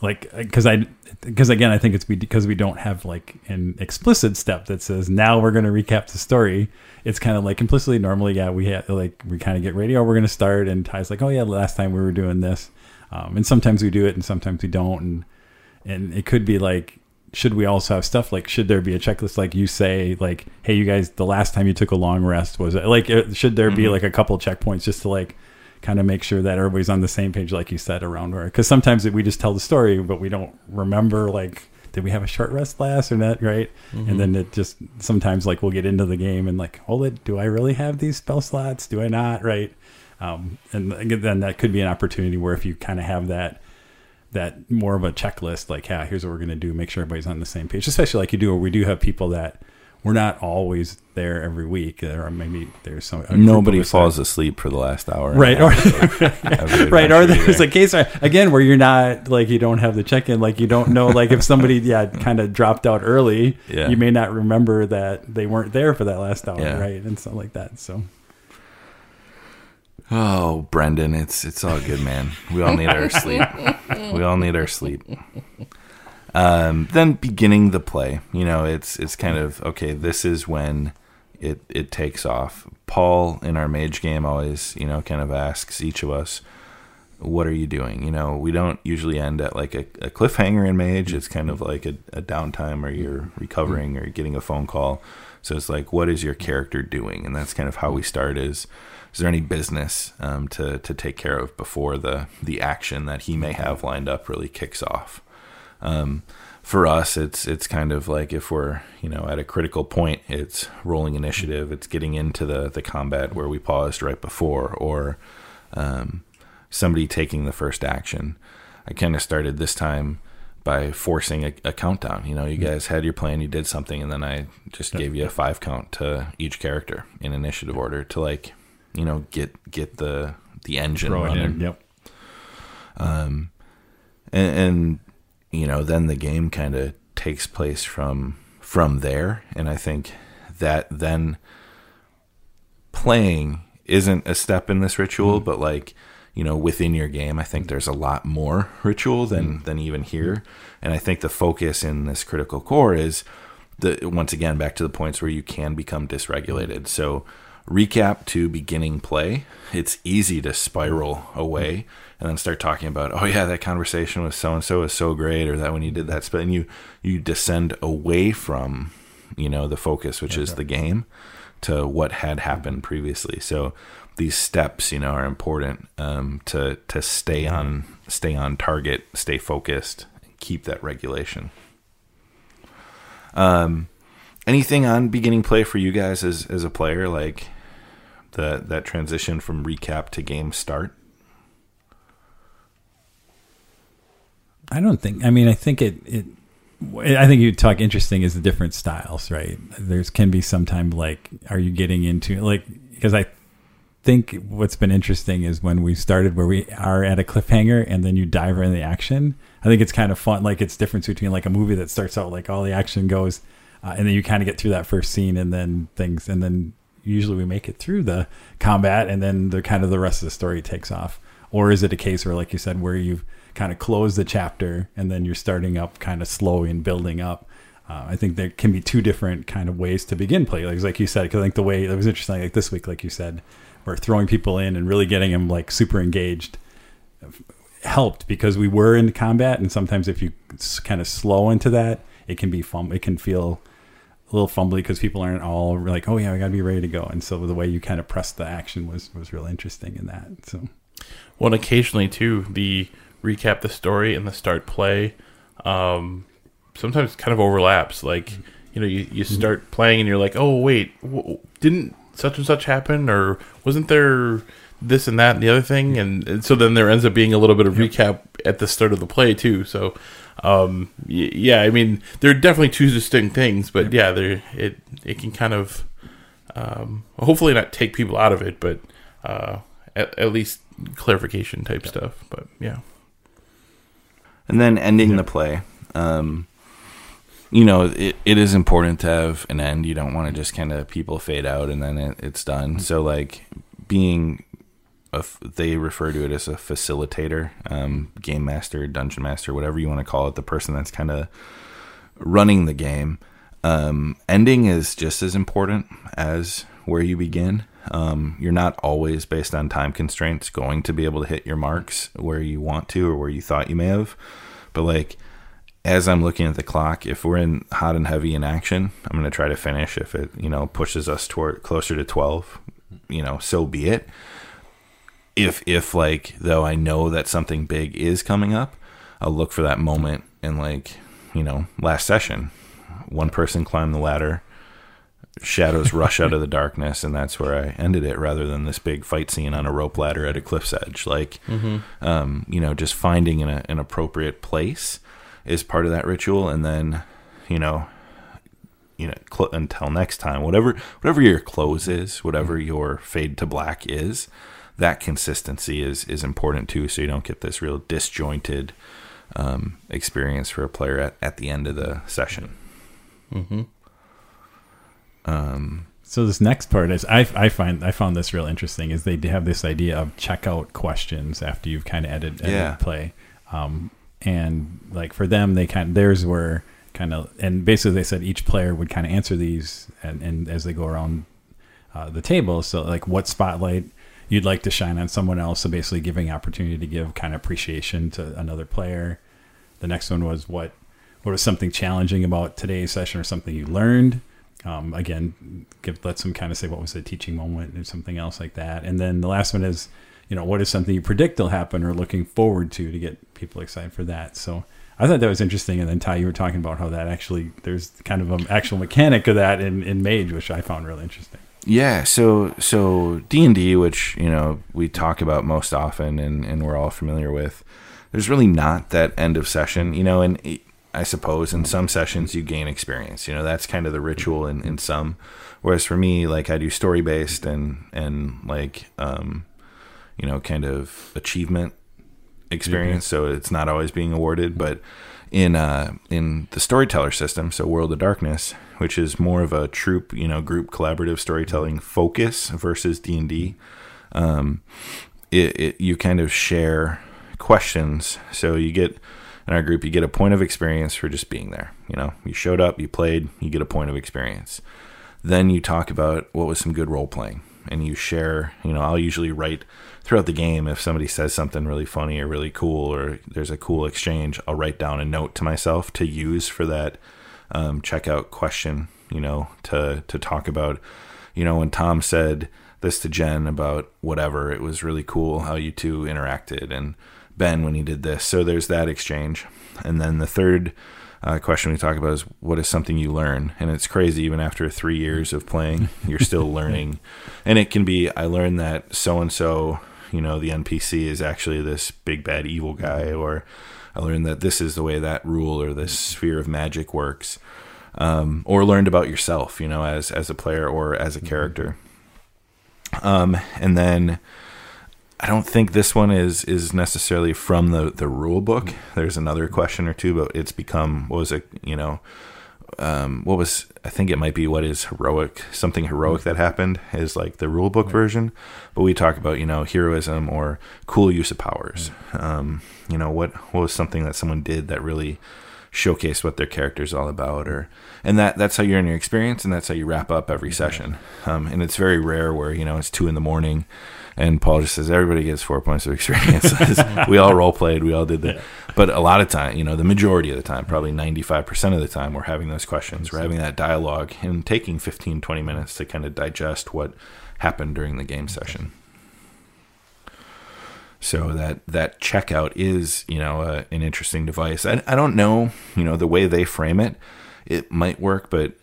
like, because I, because again, I think it's because we don't have like an explicit step that says now we're going to recap the story. It's kind of like implicitly. Normally, yeah, we have like we kind of get ready. Oh, we're going to start, and Ty's like, oh yeah, last time we were doing this, um, and sometimes we do it, and sometimes we don't, and and it could be like should we also have stuff like should there be a checklist like you say like hey you guys the last time you took a long rest was it like uh, should there be like a couple checkpoints just to like kind of make sure that everybody's on the same page like you said around where because sometimes we just tell the story but we don't remember like did we have a short rest last or not right? And then it just sometimes like we'll get into the game and like hold it do i really have these spell slots? Do i not? Right? Um, and then that could be an opportunity where if you kind of have that that more of a checklist, like, yeah, here's what we're going to do, make sure everybody's on the same page. Especially like you do, where we do have people that we're not always there every week. There are maybe there's some Nobody of us falls asleep for the last hour, Right, or- of every that- right, or adventure there's either. a case again where you're not like you don't have the check in, like you don't know, like if somebody yeah kind of dropped out early, Yeah. you may not remember that they weren't there for that last hour, Yeah. right, and stuff like that. So Oh, Brendan, it's it's all good, man. We all need our sleep. We all need our sleep. Um, then beginning the play, you know, it's it's kind of okay. This is when it it takes off. Paul in our mage game always, you know, kind of asks each of us, "What are you doing?" You know, we don't usually end at like a, a cliffhanger in mage. It's kind of like a, a downtime, or you're recovering, or getting a phone call. So it's like, what is your character doing? And that's kind of how we start. Is is there any business um, to to take care of before the the action that he may have lined up really kicks off? Um, for us, it's it's kind of like if we're you know at a critical point, it's rolling initiative, it's getting into the the combat where we paused right before, or um, somebody taking the first action. I kind of started this time by forcing a, a countdown. You know, you guys had your plan, you did something, and then I just gave you a five count to each character in initiative order to like, you know, get get the the engine throw it running in. Yep. and, and you know then the game kind of takes place from from there. And i think that then playing isn't a step in this ritual mm-hmm. but like you know within your game i think there's a lot more ritual than mm-hmm. than even here. And i think the focus in this critical core is the once again back to the points where you can become dysregulated. So recap to beginning play. It's easy to spiral away mm-hmm. And then start talking about oh yeah that conversation with so and so is so great or that when you did that spell and you you descend away from you know the focus which is the game to what had happened previously so these steps you know are important um, to to stay on stay on target stay focused keep that regulation. Um, anything on beginning play for you guys as as a player, like the that transition from recap to game start? I don't think. I mean, I think it. it I think you talk interesting is the different styles, right? There's can be sometimes like, are you getting into like because I think what's been interesting is when we started where we are at a cliffhanger and then you dive right in the action. I think it's kind of fun. Like it's difference between like a movie that starts out like all the action goes, uh, and then you kind of get through that first scene and then things, and then usually we make it through the combat and then the kind of the rest of the story takes off. Or is it a case where, like you said, where you've kind of close the chapter and then you're starting up kind of slowly and building up? Uh, I think there can be two different kind of ways to begin play. Like, like you said, because I think the way it was interesting, like this week, like you said, we're throwing people in and really getting them like super engaged helped because we were in combat. And sometimes if you kind of slow into that, it can be fun. It can feel a little fumbly because people aren't all like, oh yeah, I got to be ready to go. And so the way you kind of press the action was was real interesting in that. So, well, occasionally too, the recap the story and the start play, um, sometimes kind of overlaps. Like you know, you you start playing and you're like, oh wait, w- didn't such and such happen, or wasn't there this and that and the other thing, and, and so then there ends up being a little bit of recap at the start of the play too. So, um, y- yeah, I mean, there are definitely two distinct things, but yeah, they it it can kind of um, hopefully not take people out of it, but uh, at, at least clarification type stuff. But yeah, and then ending the play. Um, you know, it, it is important to have an end. You don't want to just kind of people fade out and then it, it's done. So like being a they refer to it as a facilitator, um, game master, dungeon master, whatever you want to call it, the person that's kind of running the game. Um, ending is just as important as where you begin. Um, you're not always based on time constraints going to be able to hit your marks where you want to or where you thought you may have. But like as I'm looking at the clock, if we're in hot and heavy in action, I'm going to try to finish. If it you know pushes us toward closer to 12, you know, so be it. If if like though I know that something big is coming up, I'll look for that moment and like you know last session, one person climbed the ladder, shadows rush out of the darkness, and that's where I ended it, rather than this big fight scene on a rope ladder at a cliff's edge. Like, um, you know, just finding an, an appropriate place is part of that ritual, and then, you know, you know, cl- until next time, whatever whatever your close is, whatever your fade to black is, that consistency is is important too, so you don't get this real disjointed um, experience for a player at, at the end of the session. So this next part is I, I find I found this real interesting is they have this idea of checkout questions after you've kind of edited, edited Yeah. play, um, and like for them they kind theirs were kind of and basically they said each player would kind of answer these and, and as they go around uh, the table. So like what spotlight you'd like to shine on someone else. So basically giving opportunity to give kind of appreciation to another player. The next one was what what was something challenging about today's session or something you learned. Um, again, give let some kind of say what was a teaching moment or something else like that. And then the last one is, you know, what is something you predict will happen or looking forward to to get people excited for that. So I thought that was interesting. And then Ty, you were talking about how that actually there's kind of an actual mechanic of that in, in Mage, which I found really interesting. Yeah, so so D and D, which you know we talk about most often and, and we're all familiar with, there's really not that end of session, you know, and I suppose in some sessions you gain experience, you know, that's kind of the ritual in, in some. Whereas for me, like I do story based and and like um, you know, kind of achievement experience, so it's not always being awarded, but in uh in the storyteller system, so World of Darkness, which is more of a troupe, you know, group collaborative storytelling focus versus D and D, um, it, it you kind of share questions. So you get in our group, you get a point of experience for just being there. You know, you showed up, you played, you get a point of experience. Then you talk about what was some good role playing, and you share. You know, I'll usually write throughout the game if somebody says something really funny or really cool, or there's a cool exchange. I'll write down a note to myself to use for that um, checkout question. You know, to to talk about. You know, when Tom said this to Jen about whatever, it was really cool how you two interacted and Ben when he did this. So there's that exchange. And then the third uh, question we talk about is what is something you learn? And it's crazy, even after three years of playing, you're still learning. And it can be, I learned that so and so, you know, the NPC is actually this big bad evil guy, or I learned that this is the way that rule or this sphere of magic works. Um, or learned about yourself, you know, as as a player or as a character. Um, and then I don't think this one is is necessarily from the the rule book. There's another question or two, but it's become what was it? You know, um, what was I think it might be what is heroic something heroic that happened is like the rule book version. But we talk about you know heroism or cool use of powers. Um, you know what what was something that someone did that really showcased what their character is all about or and that that's how you're in your experience and that's how you wrap up every session um, and it's very rare where you know it's two in the morning and paul just says everybody gets four points of experience. We all role played we all did that but a lot of time you know the majority of the time probably 95% of the time we're having those questions. We're having that dialogue and taking 15 20 minutes to kind of digest what happened during the game session. So that that checkout is you know uh, an interesting device. I, I don't know you know the way they frame it, it might work, but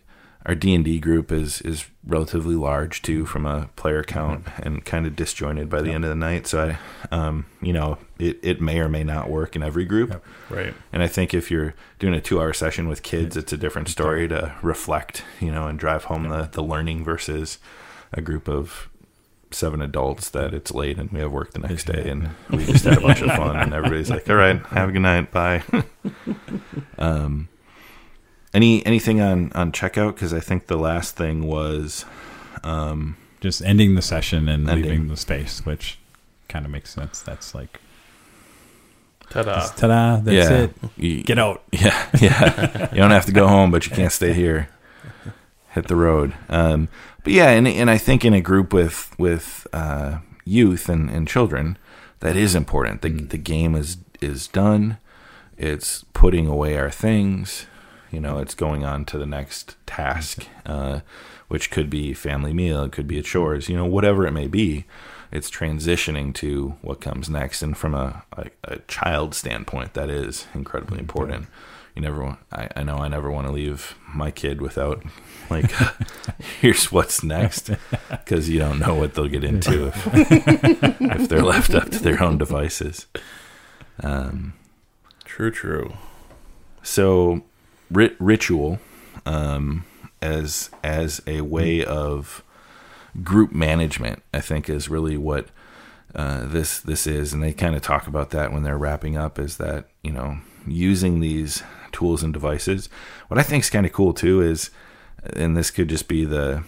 our D and D group is is relatively large too from a player count and kind of disjointed by the end of the night. So I, um, you know, it it may or may not work in every group. Yep. Right. And I think if you're doing a two hour session with kids, it's a different story to reflect, you know, and drive home the, the learning versus a group of seven adults that it's late and we have work the next day and we just had a bunch of fun and everybody's like, all right, have a good night. Bye. um, any, anything on, on checkout? Cause I think the last thing was, um, Just ending the session and Ending. leaving the space, which kind of makes sense. That's like, Ta-da. ta-da! That's yeah, it. you- Get out. Yeah, yeah. you don't have to go home, but you can't stay here. Hit the road. Um, but yeah, and and I think in a group with with uh, youth and, and children, that is important. The the game is is done. It's putting away our things. You know, it's going on to the next task, uh, which could be family meal, it could be a chores. You know, whatever it may be. It's transitioning to what comes next, and from a, a, a child standpoint, that is incredibly important you never want I, I know i never want to leave my kid without like here's what's next because you don't know what they'll get into if, if they're left up to their own devices um, True, true. so rit- ritual um, as as a way of group management i think is really what uh, this this is. And they kind of talk about that when they're wrapping up is that you know using these tools and devices. What i think is kind of cool too is and this could just be the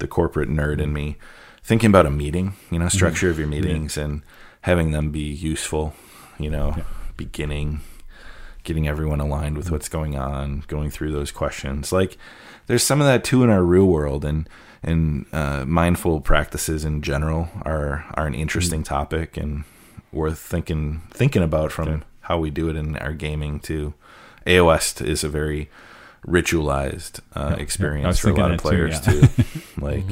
the corporate nerd in me thinking about a meeting you know structure of your meetings and having them be useful you know beginning getting everyone aligned with what's going on, going through those questions. Like there's some of that too in our real world and and uh, mindful practices in general are are an interesting topic and worth thinking thinking about from how we do it in our gaming too. AOS is a very ritualized uh, Yeah, experience was for a lot of players too, too. like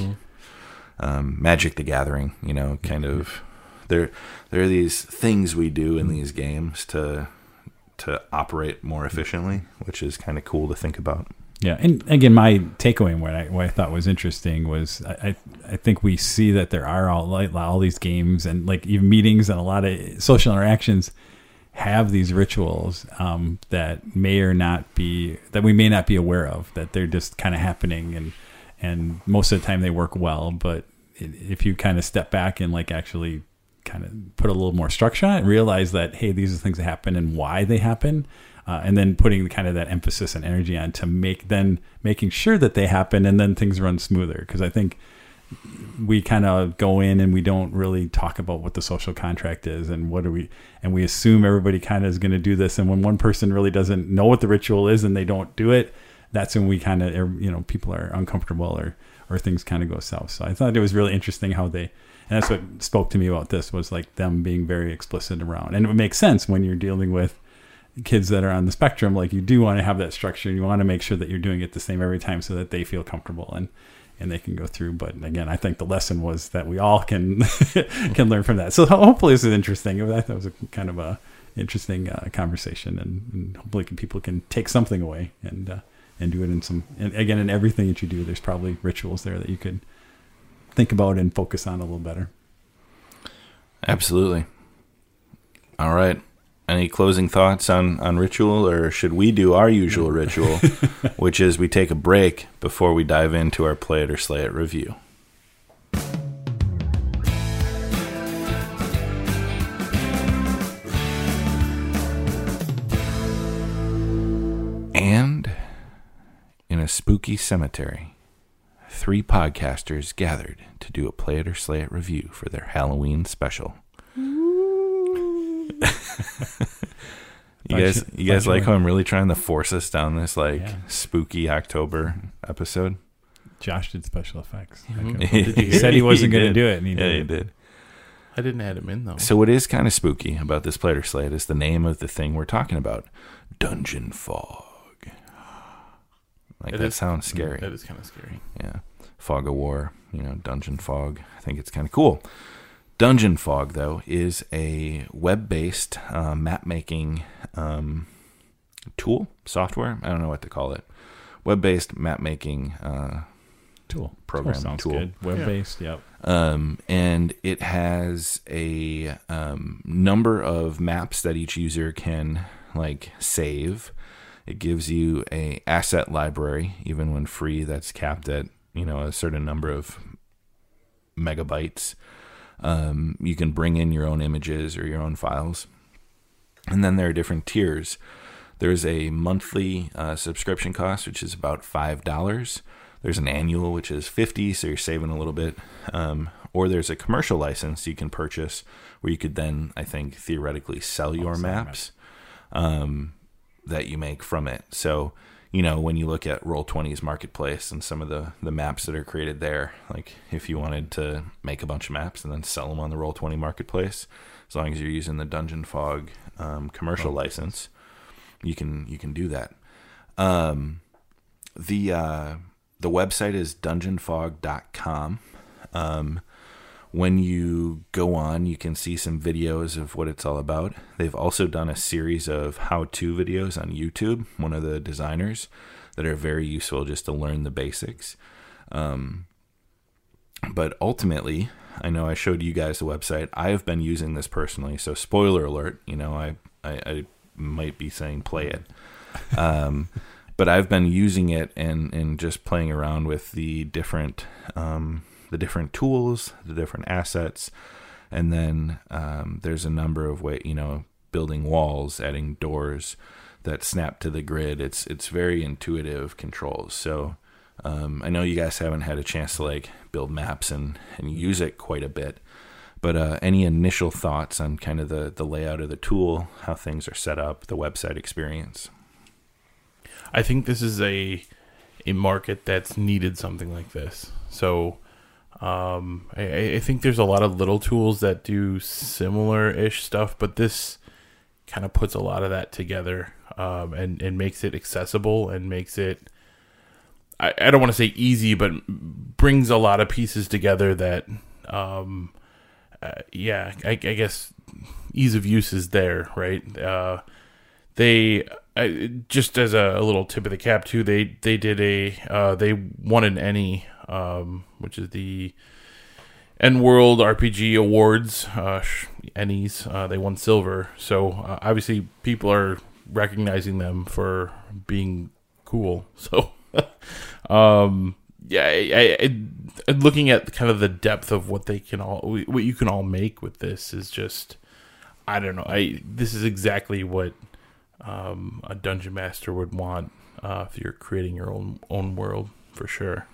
um, Magic the Gathering, you know, kind of there there are these things we do in these games to to operate more efficiently, which is kind of cool to think about. Yeah, and again, my takeaway and what I what I thought was interesting was I I, think we see that there are all all these games and like even meetings and a lot of social interactions have these rituals um, that may or not be that we may not be aware of that they're just kind of happening and and most of the time they work well, but if you kind of step back and like actually kind of put a little more structure on it, realize that hey, these are things that happen and why they happen, uh, and then putting kind of that emphasis and energy on to make then making sure that they happen and then things run smoother. Because I think we kind of go in and we don't really talk about what the social contract is and what are we and we assume everybody kind of is going to do this and when one person really doesn't know what the ritual is and they don't do it that's when we kind of you know people are uncomfortable or or things kind of go south so i thought it was really interesting how they and that's what spoke to me about this was like them being very explicit around and it would make sense when you're dealing with kids that are on the spectrum, like you do want to have that structure and you want to make sure that you're doing it the same every time so that they feel comfortable and and they can go through. But again, I think the lesson was that we all can can learn from that. So hopefully this is interesting. I thought it was a kind of a interesting uh, conversation, and, and hopefully people can take something away and uh, and do it in some. And again, in everything that you do, there's probably rituals there that you could think about and focus on a little better. Absolutely. All right. Any closing thoughts on, on ritual, or should we do our usual ritual, which is we take a break before we dive into our play it or slay it review? And in a spooky cemetery, three podcasters gathered to do a play it or slay it review for their Halloween special. you guys, you guys like how I'm really trying to force us down this like Yeah. spooky October episode? Josh did special effects. Mhm. Okay. Did you He said he wasn't going to do it, and he Yeah, did. you did. I didn't add him in though. So what is kind of spooky about this play it or slay it is the name of the thing we're talking about, Dungeon Fog. Like It that is- sounds scary. That is kind of scary. Yeah. Fog of War, you know, Dungeon Fog. I think it's kind of cool. Dungeon Fog, though, is a web based uh, map making um, tool, software. I don't know what to call it. Web based map making. Uh, Tool Program Tool sounds tool. good. Web based. Yep. um, and it has a um, number of maps that each user can like save. It gives you a asset library, even when free. That's capped at you know a certain number of megabytes. Um, you can bring in your own images or your own files, and then there are different tiers. There's a monthly uh, subscription cost, which is about five dollars. There's an annual, which is fifty, so you're saving a little bit. Um, or there's a commercial license you can purchase, where you could then, I think, theoretically sell your maps um, that you make from it. So, you know, when you look at Roll20's marketplace and some of the the maps that are created there, like if you wanted to make a bunch of maps and then sell them on the Roll20 marketplace, as long as you're using the Dungeon Fog um, commercial license, you can you can do that. Um, the uh, the website is dungeonfog.com. Um, when you go on, you can see some videos of what it's all about. They've also done a series of how to videos on YouTube, one of the designers, that are very useful just to learn the basics. Um, but ultimately, I know I showed you guys the website. I have been using this personally, so spoiler alert. You know, I I, I might be saying play it, um, but I've been using it and and just playing around with the different um, the different tools, the different assets, and then um, there's a number of way you know building walls, adding doors that snap to the grid. It's it's very intuitive controls. So um, I know you guys haven't had a chance to like build maps and and use it quite a bit. But uh, any initial thoughts on kind of the, the layout of the tool, how things are set up, the website experience? I think this is a a market that's needed something like this. So um, I, I think there's a lot of little tools that do similar ish stuff, but this kind of puts a lot of that together um, and and makes it accessible and makes it. I, I don't want to say easy, but brings a lot of pieces together that, um, uh, yeah, I, I guess ease of use is there, right? Uh, they I, just as a, a little tip of the cap too they they did a uh, they won an Ennie um, which is the EN World RPG Awards uh, uh, they won silver. So uh, obviously people are recognizing them for being cool. So um yeah I, I, I looking at kind of the depth of what they can all what you can all make with this is just I don't know. I this is exactly what um, a dungeon master would want uh, if you're creating your own own world for sure.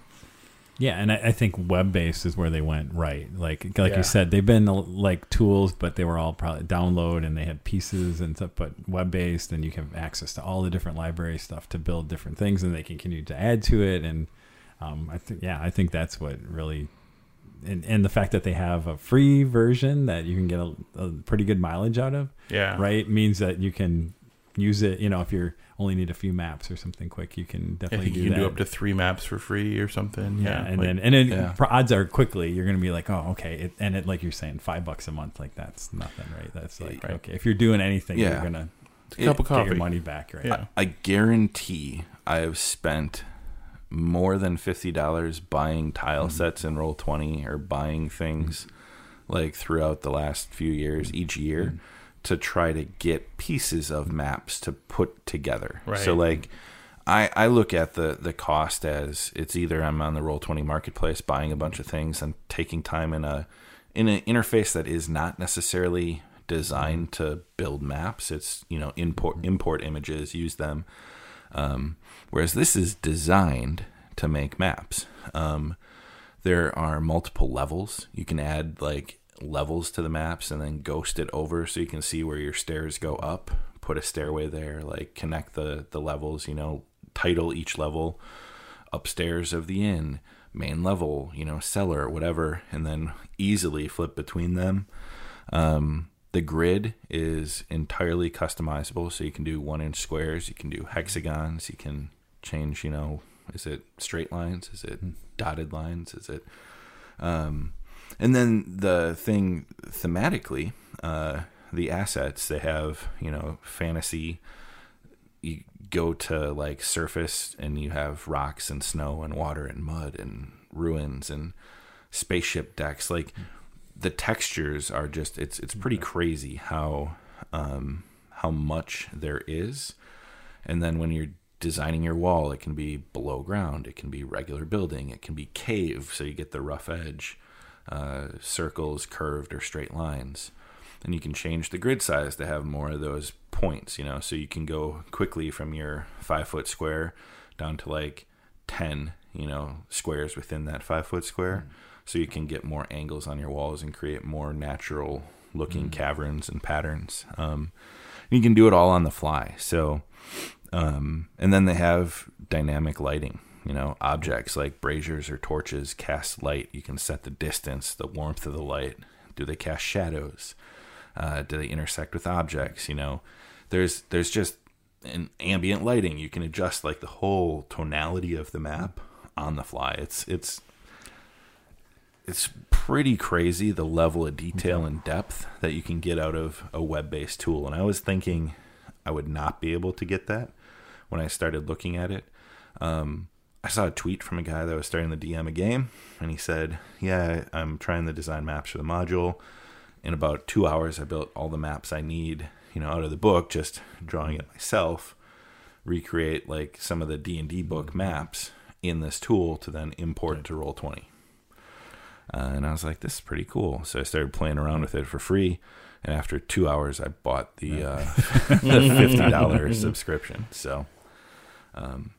Yeah, and I, I think web based is where they went right. Like like Yeah. you said, they've been like tools, but they were all probably download and they had pieces and stuff. But web based, and you have access to all the different library stuff to build different things, and they can continue to add to it. And um, I think yeah, I think that's what really. And, and the fact that they have a free version that you can get a, a pretty good mileage out of, Yeah, right, means that you can use it. You know, if you're only need a few maps or something quick, you can I definitely think do you can that. do up to three maps for free or something. yeah, Yeah, and like- then and then yeah. odds are quickly you're gonna be like, oh, okay, it, and it like you're saying, five bucks a month, like that's nothing, right? That's like Right. okay, if you're doing anything, Yeah. you're gonna it's a cup of get your money back, right? Yeah. I guarantee I have spent more than fifty dollars buying tile Mm-hmm. sets in Roll Twenty or buying things like throughout the last few years, each year, Mm-hmm. To try to get pieces of maps to put together. Right. So like. I, I look at the, the cost as it's either I'm on the Roll Twenty marketplace buying a bunch of things and taking time in a in an interface that is not necessarily designed to build maps. It's you know import import images, use them. Um, whereas this is designed to make maps. Um, there are multiple levels. You can add like levels to the maps and then ghost it over so you can see where your stairs go up. Put a stairway there, like connect the the levels. You know, title each level upstairs of the inn, main level, you know, cellar, whatever, and then easily flip between them. Um, the grid is entirely customizable, so you can do one inch squares, you can do hexagons, you can change, you know, is it straight lines, is it dotted lines, is it, um, and then the thing thematically, uh, the assets they have, you know, fantasy. You go to like surface and you have rocks and snow and water and mud and ruins and spaceship decks. Like the textures are just it's it's pretty crazy how um, how much there is. And then when you're designing your wall, it can be below ground, it can be regular building, it can be cave, so you get the rough edge, uh, circles, curved or straight lines. And you can change the grid size to have more of those points, you know, so you can go quickly from your five foot square down to like 10, you know, squares within that five foot square. So you can get more angles on your walls and create more natural looking caverns and patterns. Um, you can do it all on the fly. So, um, and then they have dynamic lighting. You know, objects like braziers or torches cast light. You can set the distance, the warmth of the light. Do they cast shadows? Uh, do they intersect with objects? You know, there's there's just an ambient lighting. You can adjust like the whole tonality of the map on the fly. It's it's it's pretty crazy the level of detail and depth that you can get out of a web-based tool. And I was thinking I would not be able to get that when I started looking at it. Um, I saw a tweet from a guy that was starting to DM a game, and he said, "Yeah, I'm trying to design maps for the module. In about two hours, I built all the maps I need, you know, out of the book, just drawing it myself. Recreate like some of the D and D book maps in this tool to then import to Roll Twenty. Uh, and I was like, "This is pretty cool." So I started playing around with it for free, and after two hours, I bought the uh, the fifty dollars subscription. So, um,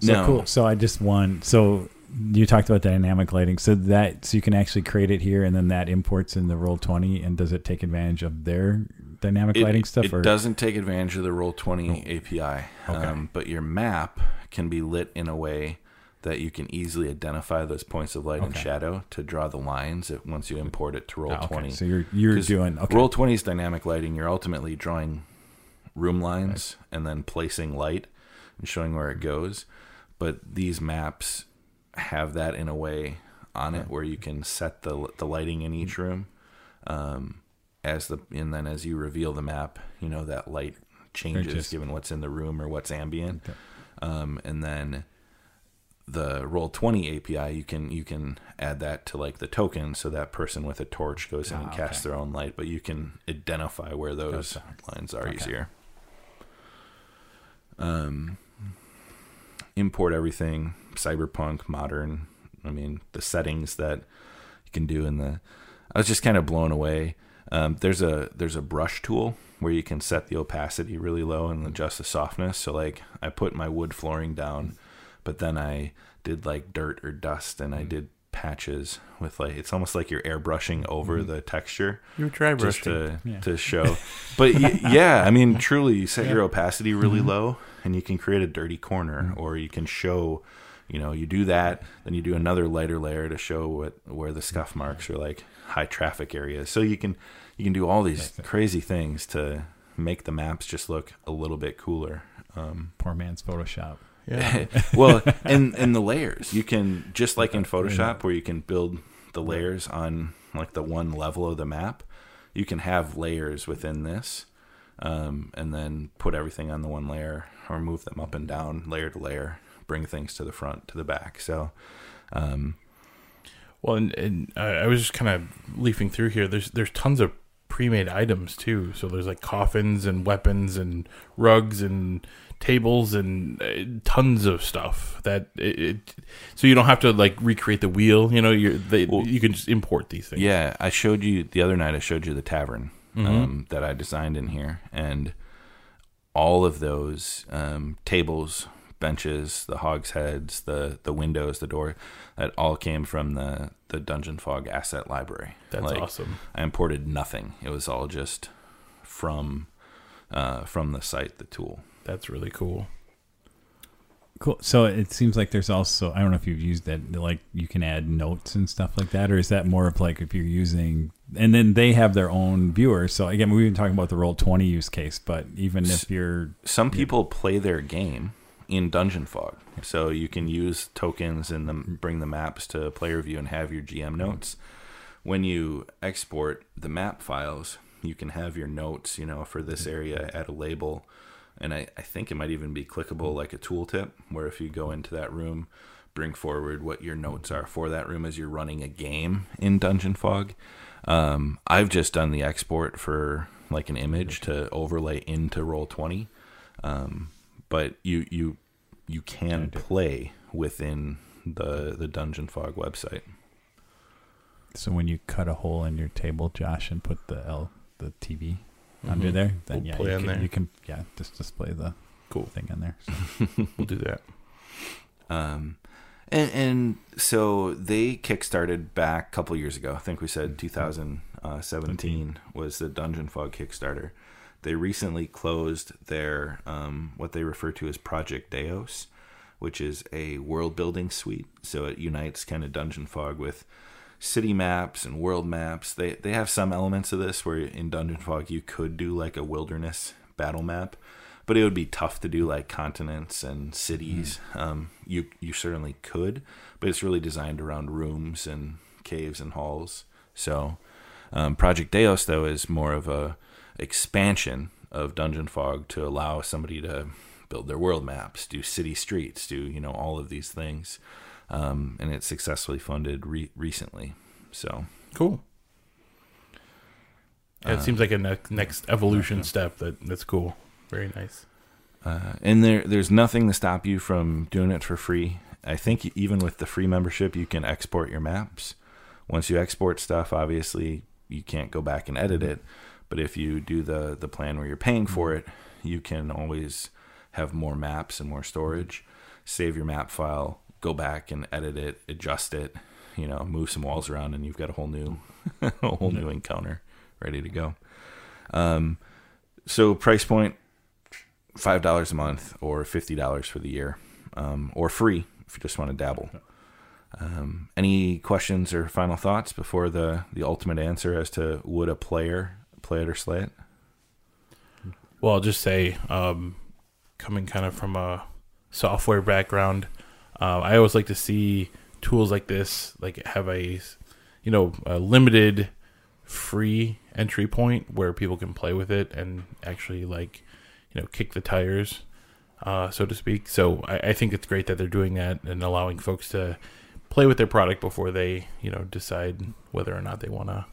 So no. cool. So I just won. So you talked about dynamic lighting. So that so you can actually create it here, and then that imports in the roll twenty. And does it take advantage of their dynamic it, lighting stuff? It or doesn't take advantage of the Roll Twenty API, Okay. um, but your map can be lit in a way that you can easily identify those points of light and shadow to draw the lines if, once you import it to Roll Ah, okay. Twenty. So you're you're doing okay. Roll 20's dynamic lighting. You're ultimately drawing room lines and then placing light and showing where it goes. But these maps have that in a way on it where you can set the the lighting in each room. Um, as the and then as you reveal the map, you know that light changes just- given what's in the room or what's ambient. Okay. Um, and then the roll 20 api you can you can add that to like the token so that person with a torch goes in Ah, and casts okay. their own light but you can identify where those lines are Okay. easier um import everything cyberpunk modern i mean the settings that you can do in the i was just kind of blown away. Um, there's a there's a brush tool where you can set the opacity really low and adjust the softness. So like i put my wood flooring down but then i did like dirt or dust and i did patches with like it's almost like you're airbrushing over mm-hmm. the texture You're dry just brushing. to Yeah. to show. But y- yeah, I mean, truly, you set your opacity really mm-hmm. low, and you can create a dirty corner, mm-hmm. or you can show. You know, you do that, then you do another lighter layer to show what where the scuff marks are like high traffic areas. So you can you can do all these crazy things to make the maps just look a little bit cooler. Um, Poor man's Photoshop. Yeah. well, and and the layers you can just like in Photoshop where you can build the layers on like the one level of the map. You can have layers within this, um, and then put everything on the one layer or move them up and down layer to layer, bring things to the front to the back. So, um, Well, and, and I I was just kind of leafing through here. There's there's tons of pre-made items too. So there's like coffins and weapons and rugs and tables and uh, tons of stuff that it, it. So you don't have to like recreate the wheel. You know, you're Well, you can just import these things. Yeah, I showed you the other night. I showed you the tavern um, that I designed in here, and all of those um, tables, benches, the hogsheads, the the windows, the door, that all came from the the Dungeon Fog asset library. That's Like, awesome. I imported nothing. It was all just from uh, from the site, the tool. That's really cool. Cool. So it seems like there's also I don't know if you've used that like you can add notes and stuff like that, or is that more of like if you're using and then they have their own viewers. So again, we've been talking about the roll twenty use case, but even if you're some people play their game in Dungeon Fog, so you can use tokens and them bring the maps to player view and have your GM notes. When you export the map files, you can have your notes. You know, for this area, add a label, and I, I think it might even be clickable like a tooltip, where if you go into that room, bring forward what your notes are for that room as you're running a game in Dungeon Fog. Um, I've just done the export for like an image to overlay into Roll Twenty, um, but you you you can play within the the Dungeon Fog website. so when you cut a hole in your table, Josh, and put the L the TV under Mhm. there, then We'll yeah, play you on can, there. you can yeah just display the Cool. thing in there. So. We'll do that. Um, and, and so they kickstarted back a couple years ago. I think we said 2017 was the Dungeon Fog Kickstarter. They recently closed their um, what they refer to as Project Deos, which is a world building suite. So it unites kind of Dungeon Fog with city maps and world maps. They they have some elements of this where in Dungeon Fog you could do like a wilderness battle map, but it would be tough to do like continents and cities. Um, you you certainly could, but it's really designed around rooms and caves and halls. So um, Project Deos though is more of a expansion of Dungeon Fog to allow somebody to build their world maps, do city streets, do you know all of these things, um, and it's successfully funded re- recently. So Cool. Yeah, it seems like a ne- next evolution step. That that's cool. Very nice. Uh, and there, there's nothing to stop you from doing it for free. I think even with the free membership, you can export your maps. Once you export stuff, obviously you can't go back and edit it. But if you do the the plan where you're paying for it, you can always have more maps and more storage. Save your map file, go back and edit it, adjust it. You know, move some walls around, and you've got a whole new, a whole new encounter ready to go. Um, so price point five dollars a month or fifty dollars for the year, um, or free if you just want to dabble. Um, any questions or final thoughts before the the ultimate answer as to would a player play it or slay it? Well, I'll just say, um, coming kind of from a software background, uh, I always like to see tools like this, like have a, you know, a limited free entry point where people can play with it and actually like, you know, kick the tires, uh, so to speak. So I, I think it's great that they're doing that and allowing folks to play with their product before they, you know, decide whether or not they want to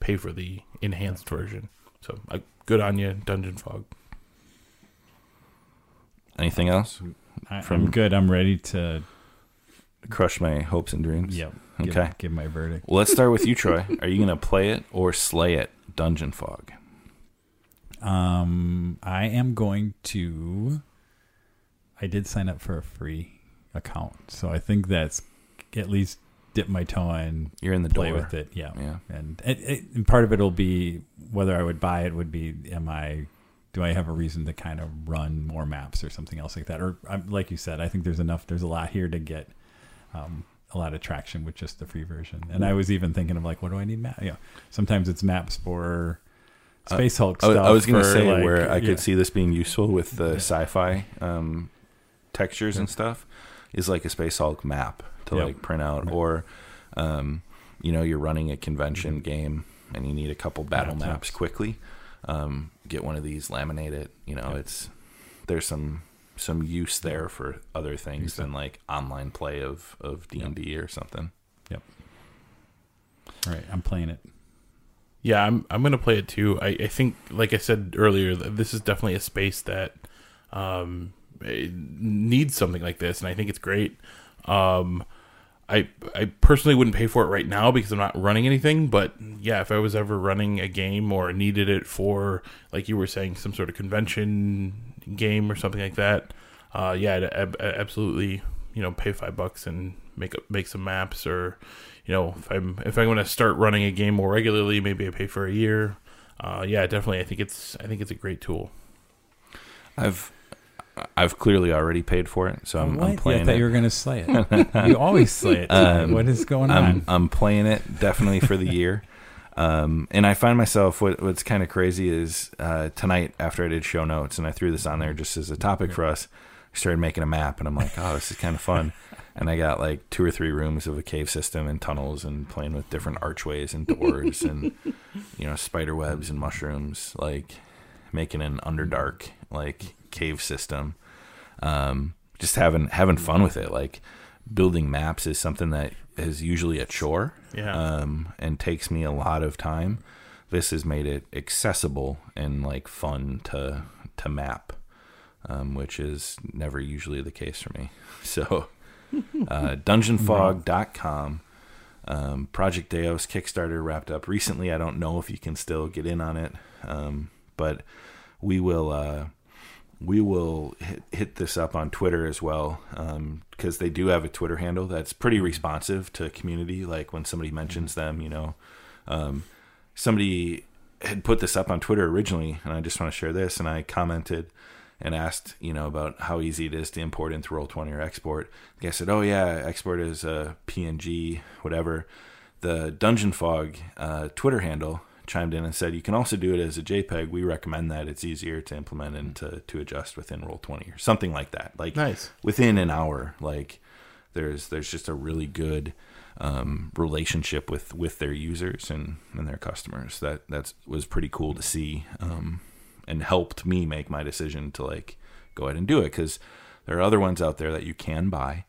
pay for the enhanced version. So uh, good on you, Dungeon Fog. Anything else? I, From- I'm good. I'm ready to Crush my hopes and dreams. yep. Give, Okay. Give my verdict. Well, let's start with you, Troy. Are you going to play it or slay it? Dungeon Fog. Um, I am going to. I did sign up for a free account, so I think that's at least dip my toe in, You're in the play door. with it. Yeah, Yeah. and, it, it, and part of it will be whether I would buy it. Would be, am I? Do I have a reason to kind of run more maps or something else like that? Or um, like you said, I think there's enough. There's a lot here to get. Um, a lot of traction with just the free version, and I was even thinking of like, what do I need map? You know, sometimes it's maps for Space Hulk I, stuff. I was going to say like, where I yeah. could see this being useful with the sci-fi um, textures and stuff is like a Space Hulk map to Yep. like print out, or um, you know, you're running a convention game and you need a couple battle Yeah, maps quickly. Um, get one of these, laminate it. You know, it's there's some some use there for other things than like online play of of D and D or something. Yep. Right, I'm playing it. Yeah, I'm I'm gonna play it too. I, I think, like I said earlier, this is definitely a space that um, needs something like this, and I think it's great. Um, I I personally wouldn't pay for it right now because I'm not running anything. But yeah, if I was ever running a game or needed it for, like you were saying, some sort of convention game or something like that, uh, yeah, I'd ab- absolutely, you know, pay five bucks and make make some maps or, you know, if I'm if I'm going to start running a game more regularly, maybe I pay for a year. Uh, yeah, definitely. I think it's I think it's a great tool. I've I've clearly already paid for it, so I'm? I'm Yeah, I thought it. you were going to slay it. you always slay it. Um, what is going I'm on? I'm playing it definitely for the year. Um, and I find myself what what's kind of crazy is uh, tonight after I did show notes and I threw this on there just as a topic for us. I started making a map and I'm like, oh, this is kind of fun. And I got like two or three rooms of a cave system and tunnels and playing with different archways and doors and you know spider webs and mushrooms, like making an underdark like cave system. Um, just having having fun with it. Like building maps is something that is usually a chore Yeah. um, and takes me a lot of time. This has made it accessible and like fun to to map, um, which is never usually the case for me. So, uh, DungeonFog.com. Um, Project Deos Kickstarter wrapped up recently. I don't know if you can still get in on it, um, but we will. Uh, we will hit, hit this up on Twitter as well because they do have a Twitter handle that's pretty responsive to community. Like when somebody mentions them, you know, um, somebody had put this up on Twitter originally, and I just want to share this. And I commented and asked, you know, about how easy it is to import into Roll20 or export. The guy said, "Oh yeah, export is a PNG, whatever." The Dungeon Fog uh, Twitter handle chimed in and said, "You can also do it as a JPEG. We recommend that. It's easier to implement and to to adjust within Roll20 or something like that. Like Nice. within an hour. Like there's there's just a really good um, relationship with with their users and and their customers. That that's was pretty cool to see, um, and helped me make my decision to like go ahead and do it because there are other ones out there that you can buy.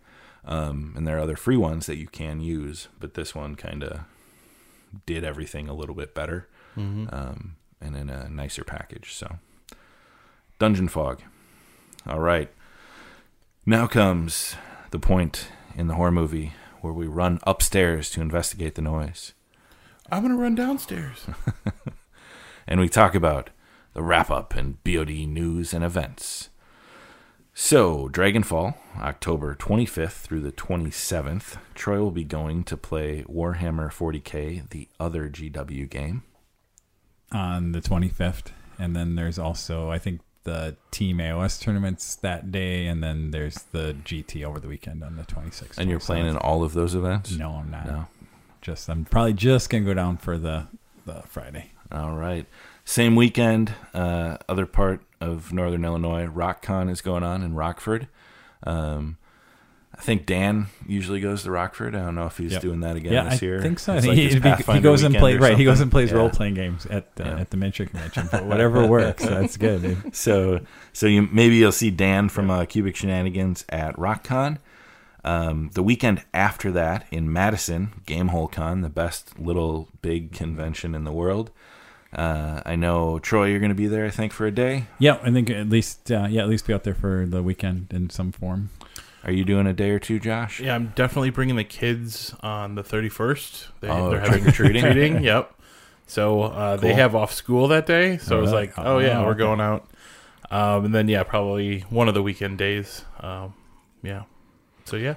Um, and there are other free ones that you can use, but this one kind of did everything a little bit better um, and in a nicer package. So, Dungeon Fog. All right. Now comes the point in the horror movie where we run upstairs to investigate the noise. I'm gonna run downstairs. and we talk about the wrap up and BOD news and events. So, Dragonfall, October 25th through the 27th. Troy will be going to play Warhammer 40k, the other GW game. on the 25th. And then there's also, I think, the Team AOS tournaments that day. And then there's the GT over the weekend on the 26th. And you're playing in all of those events? No, I'm not. No. Just, I'm probably just going to go down for the, the Friday. All right. Same weekend, uh, other part of Northern Illinois, RockCon is going on in Rockford. Um, I think Dan usually goes to Rockford. I don't know if he's Yep. doing that again yeah, this I year. think so. I think like he, he- he goes and plays right. He goes and plays Yeah. role playing games at the, Yeah. at the miniature convention. But whatever works, that's good. dude. So, so you maybe you'll see Dan from uh, Cubic Shenanigans at RockCon. Um, the weekend after that in Madison, Gamehole Con, the best little big convention in the world. Uh, I know Troy, you're going to be there. I think for a day. Yeah, I think at least uh, yeah, at least be out there for the weekend in some form. Are you doing a day or two, Josh? Yeah, I'm definitely bringing the kids on the 31st. They, Oh, they're having trick-or-treating? treating. Yep. So uh, they have off school that day. So Oh, I was really? like, oh yeah, Oh, we're going out. Um, and then yeah, probably one of the weekend days. Um, yeah. So yeah.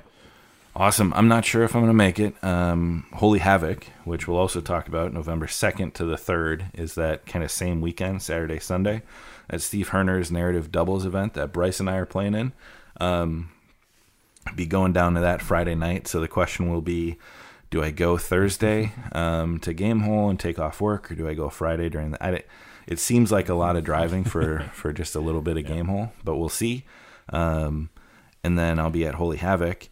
Awesome. I'm not sure if I'm going to make it. Um, Holy Havoc, which we'll also talk about November 2nd to the 3rd, is that kind of same weekend, Saturday, Sunday, at Steve Herner's narrative doubles event that Bryce and I are playing in. Um, be going down to that Friday night. So the question will be do I go Thursday um, to Game Hole and take off work, or do I go Friday during the. I, it seems like a lot of driving for for just a little bit of game hole, but we'll see. Um, and then I'll be at Holy Havoc.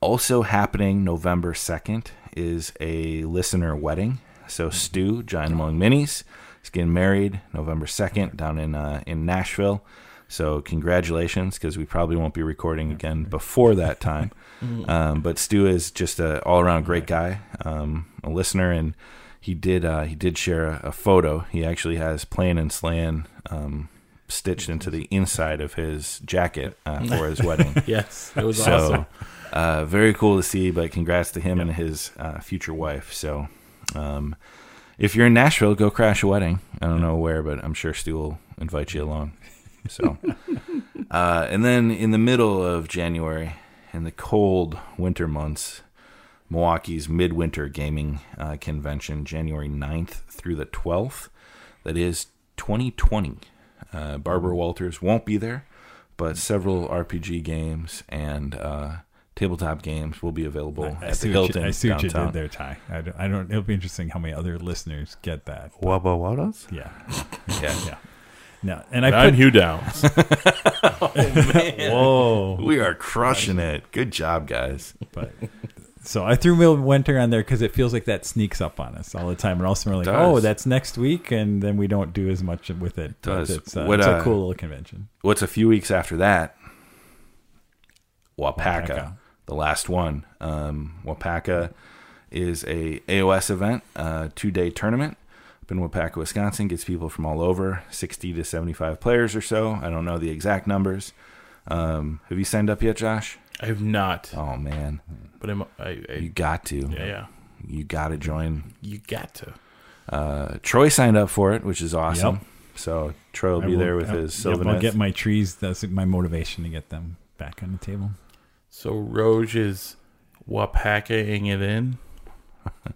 Also happening November second is a listener wedding. So Stu, Giant Among Minis, is getting married November second down in uh, in Nashville. So congratulations, because we probably won't be recording again before that time. Um, but Stu is just a all around great guy, um, a listener, and he did uh, he did share a, a photo. He actually has Play and Slay um, stitched into the inside of his jacket uh, for his wedding. Yes, it was so awesome. Uh, very cool to see. But congrats to him and his uh, future wife. So um, if you're in Nashville, go crash a wedding. I don't know where, but I'm sure Stu will invite you along. So, uh, and then in the middle of January, in the cold winter months, Milwaukee's Midwinter Gaming uh, Convention, January 9th through the 12th. That is 2020. Uh, Barbara Walters won't be there, but several RPG games and uh, tabletop games will be available I at the what you, I see what you did there, Ty. I don't, I don't. It'll be interesting how many other listeners get that. Wubba Wubba's? Yeah, Yeah. yeah. No, and I I'm put. Hugh Downs. Whoa! We are crushing it. Good job, guys. but so I threw winter on there because it feels like that sneaks up on us all the time, and also we're like, oh, that's next week, and then we don't do as much with it. But Does. It's, uh, What, it's a uh, cool little convention. What's a few weeks after that? Waupaca, Waupaca. The last one. Um, Waupaca is a AOS event, uh, two day tournament up in Waupaca, Wisconsin. Gets people from all over, sixty to seventy five players or so. I don't know the exact numbers. Um, have you signed up yet, Josh? I have not, Oh man, but I'm, I, you got to. yeah, yeah. You got to join. You got to. Uh, Troy signed up for it, which is awesome. Yep. So Troy will I be there with uh, his yep, I'll get my trees. That's my motivation to get them back on the table. So Roge is wapakaing it in.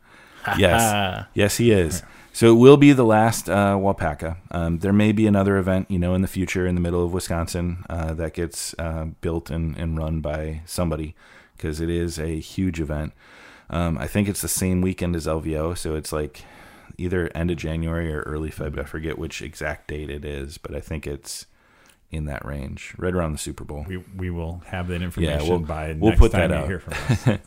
Yes. Yes, he is. So it will be the last uh, Waupaca. Um, there may be another event, you know, in the future in the middle of Wisconsin uh, that gets uh, built and, and run by somebody because it is a huge event. Um, I think it's the same weekend as LVO, so it's like either end of January or early February. I forget which exact date it is, but I think it's in that range, right around the Super Bowl. We we will have that information yeah, we'll- by we'll next put time that out. hear from us.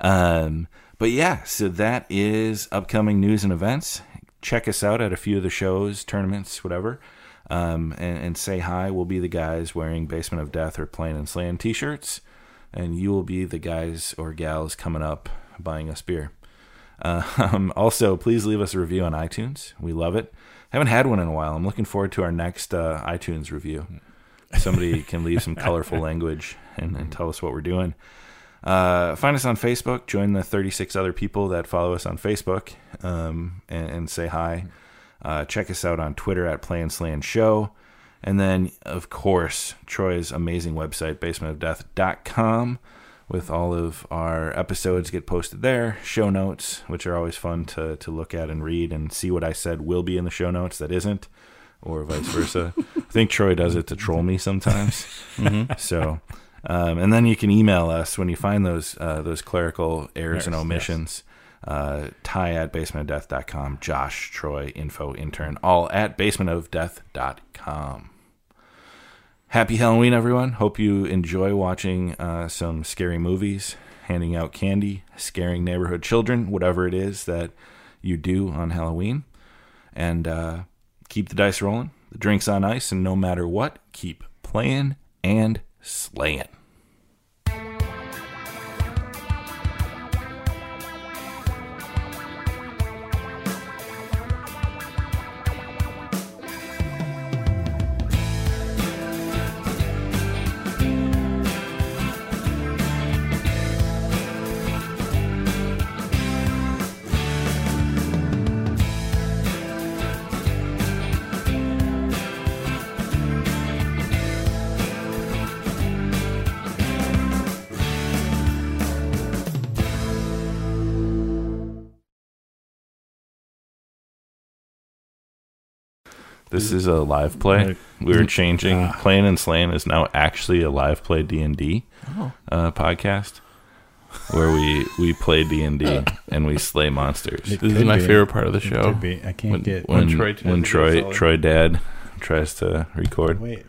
Um, but yeah, so that is upcoming news and events. Check us out at a few of the shows, tournaments, whatever, um, and, and say hi. We'll be the guys wearing Basement of Death or Play and Slay t shirts, and you will be the guys or gals coming up buying us beer. Um, also, please leave us a review on iTunes. We love it. Haven't had one in a while. I'm looking forward to our next uh, iTunes review. Somebody can leave some colorful language and, and tell us what we're doing. Uh, find us on Facebook. Join the 36 other people that follow us on Facebook um, and, and say hi. Uh, check us out on Twitter at Play and Slay Show. And then, of course, Troy's amazing website, basementofdeath.com, with all of our episodes get posted there. Show notes, which are always fun to, to look at and read and see what I said will be in the show notes that isn't, or vice versa. I think Troy does it to troll me sometimes. So, um, and then you can email us when you find those uh, those clerical errors and omissions. Uh, Ty at basementofdeath.com, Josh, Troy, info, intern, all at basementofdeath.com. Happy Halloween, everyone. Hope you enjoy watching uh, some scary movies, handing out candy, scaring neighborhood children, whatever it is that you do on Halloween. And uh, keep the dice rolling, the drinks on ice, and no matter what, keep playing and slaying. This is a live play. Right. We were changing. Ah. Playing and Slaying is now actually a live play D and D Oh. uh, podcast. where we we play D and D and we slay monsters. It This is my be. favorite part of the It show. could be. I can't When- get. when- When Troy when tries to get Troy. Troy Dad tries to record. Wait.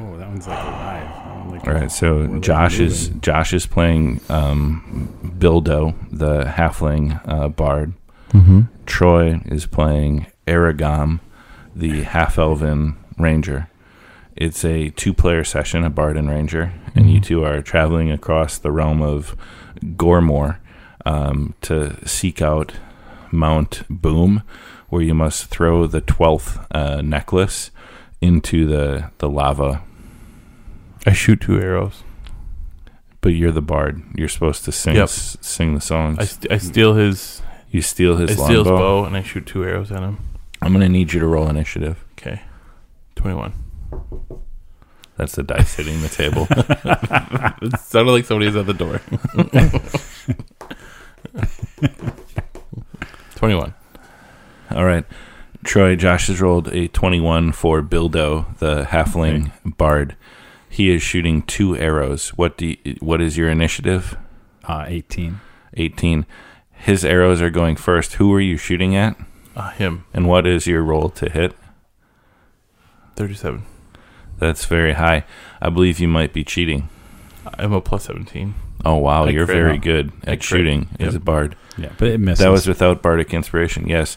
Oh, that one's like alive. That like, All right, so Josh is. Josh is playing um, Bildo, the halfling uh, bard. Mm-hmm. Troy is playing Aragam, the half elven ranger. It's a two player session, a bard and ranger, and you Mhm. two are traveling across the realm of Gormore um, to seek out Mount Boom, where you must throw the twelfth uh, necklace into the, the lava. I shoot two arrows. But you're the bard. You're supposed to sing Yep. s- sing the songs. I, st- I steal his you steal his I steal his bow and I shoot two arrows at him. I'm gonna need you to roll initiative. Okay, twenty-one. That's the dice hitting the table. It sounded like somebody's at the door. Twenty-one. All right. Troy, Josh has rolled a 21 for Bildo, the halfling bard. He is shooting two arrows. What do you, what is your initiative? uh, 18. 18. His arrows are going first. Who are you shooting at? Uh, him. And what is your roll to hit? Thirty-seven. That's very high. I believe you might be cheating. I'm a plus seventeen. Oh wow, I you're crit. very good I at crit. shooting as Yep. a bard. Yeah, but it misses. That was without bardic inspiration. Yes.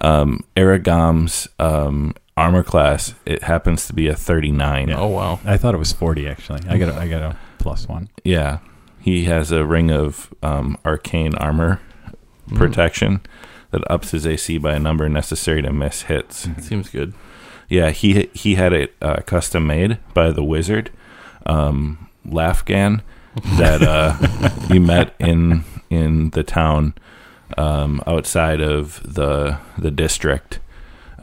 Um Aragam's um armor class, it happens to be a 39. Oh wow. I thought it was 40 actually. I got a, I got a plus one. Yeah. He has a ring of um, arcane armor Mm. That ups his AC by a number necessary to miss hits. Seems good. Yeah, he he had it uh, custom made by the wizard, um, Lafgan, that uh, you met in in the town um, outside of the the district,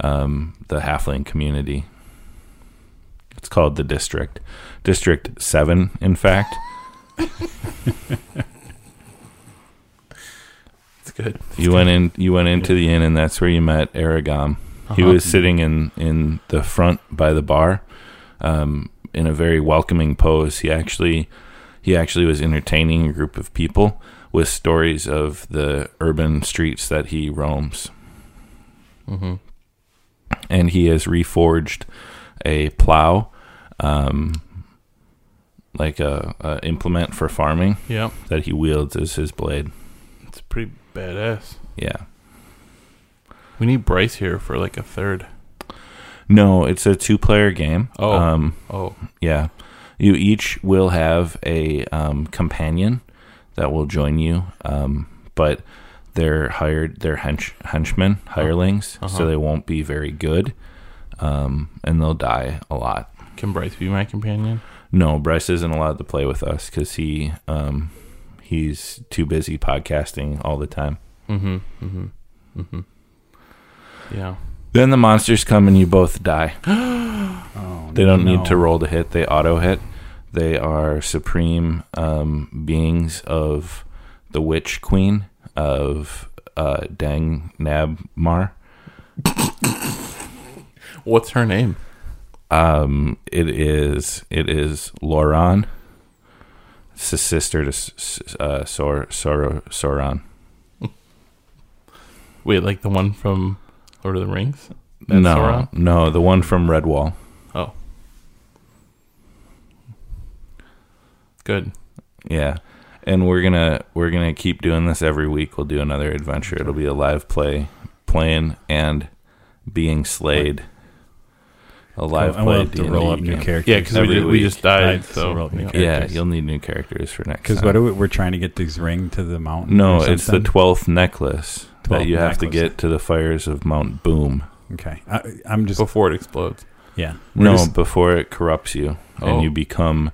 um, the halfling community. It's called the district, District Seven, in fact. Good. You went in. You went into the inn, and that's where you met Aragam. He Uh-huh. was sitting in in the front by the bar, um, in a very welcoming pose. He actually he actually was entertaining a group of people with stories of the urban streets that he roams, Mm-hmm. and he has reforged a plow, um, like a, a implement for farming Yeah, that he wields as his blade. Badass. Yeah. We need Bryce here for like a third. No, it's a two-player game. Oh. Um, Oh, Yeah. You each will have a um, companion that will join you, um, but they're hired, they're hench, henchmen, hirelings, Uh-huh. so they won't be very good, um, and they'll die a lot. can Bryce be my companion? No, Bryce isn't allowed to play with us because he um, he's too busy podcasting all the time. Mm-hmm. Mm-hmm. Mm-hmm. Yeah. Then the monsters come and you both die. Oh, They don't need to roll to hit; they auto hit. They are supreme um, beings of the Witch Queen of uh, Dang Nabmar. What's her name? Um, it is it is Loran. It's the sister to uh, Sor Sor Soran. Wait, like the one from Lord of the Rings? That's no, Sauron? no, the one from Redwall. Oh. Good. Yeah. And we're gonna we're gonna keep doing this every week. We'll do another adventure. It'll be a live play, playing and being slayed. A live I play. to D&D roll up new characters. Yeah, because we, Every just- we just died. Died, so, so roll up new yeah. characters. Yeah, you'll need new characters for next. Because what are we, we're trying to get this ring to the mountain? No, or it's the twelfth necklace that 12th you have to get to the fires of Mount Boom. Okay, I, I'm just before it explodes. yeah. We're No, just- before it corrupts you Oh. and you become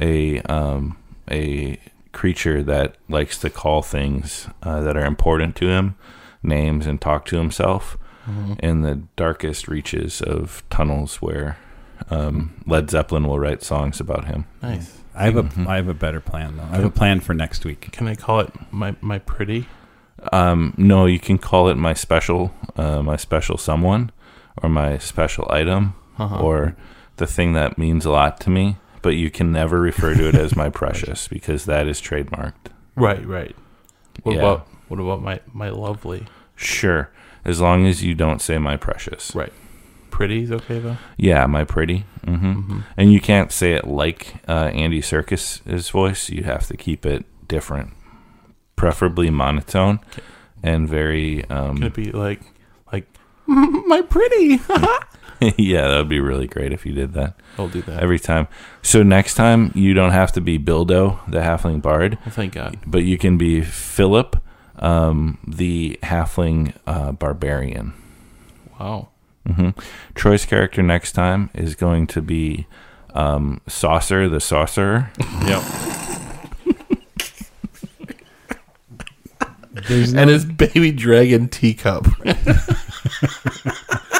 a um, a creature that likes to call things uh, that are important to him names and talk to himself Mm-hmm. in the darkest reaches of tunnels where um, Led Zeppelin will write songs about him. Nice. I have a Mhm. I have a better plan though. I have a plan for next week. Can I call it my my pretty? Um, no, you can call it my special, uh, my special someone, or my special item, Uh-huh. or the thing that means a lot to me but you can never refer to it as my precious because that is trademarked. Right, right. What Yeah. about what about my my lovely? Sure, as long as you don't say my precious. Right. Pretty's okay though. Yeah, my pretty. hmm Mm-hmm. And you can't say it like uh, Andy Serkis's voice. You have to keep it different, preferably monotone and very. Um, it be like like my pretty? yeah, that would be really great if you did that I'll do that. every time. So next time you don't have to be Bildo, the halfling bard, well, thank God. but you can be Philip, um, the halfling uh, barbarian. Wow. Mm-hmm. Troy's character next time is going to be um, Saucer, the Saucer. Yep. No, and his baby dragon teacup.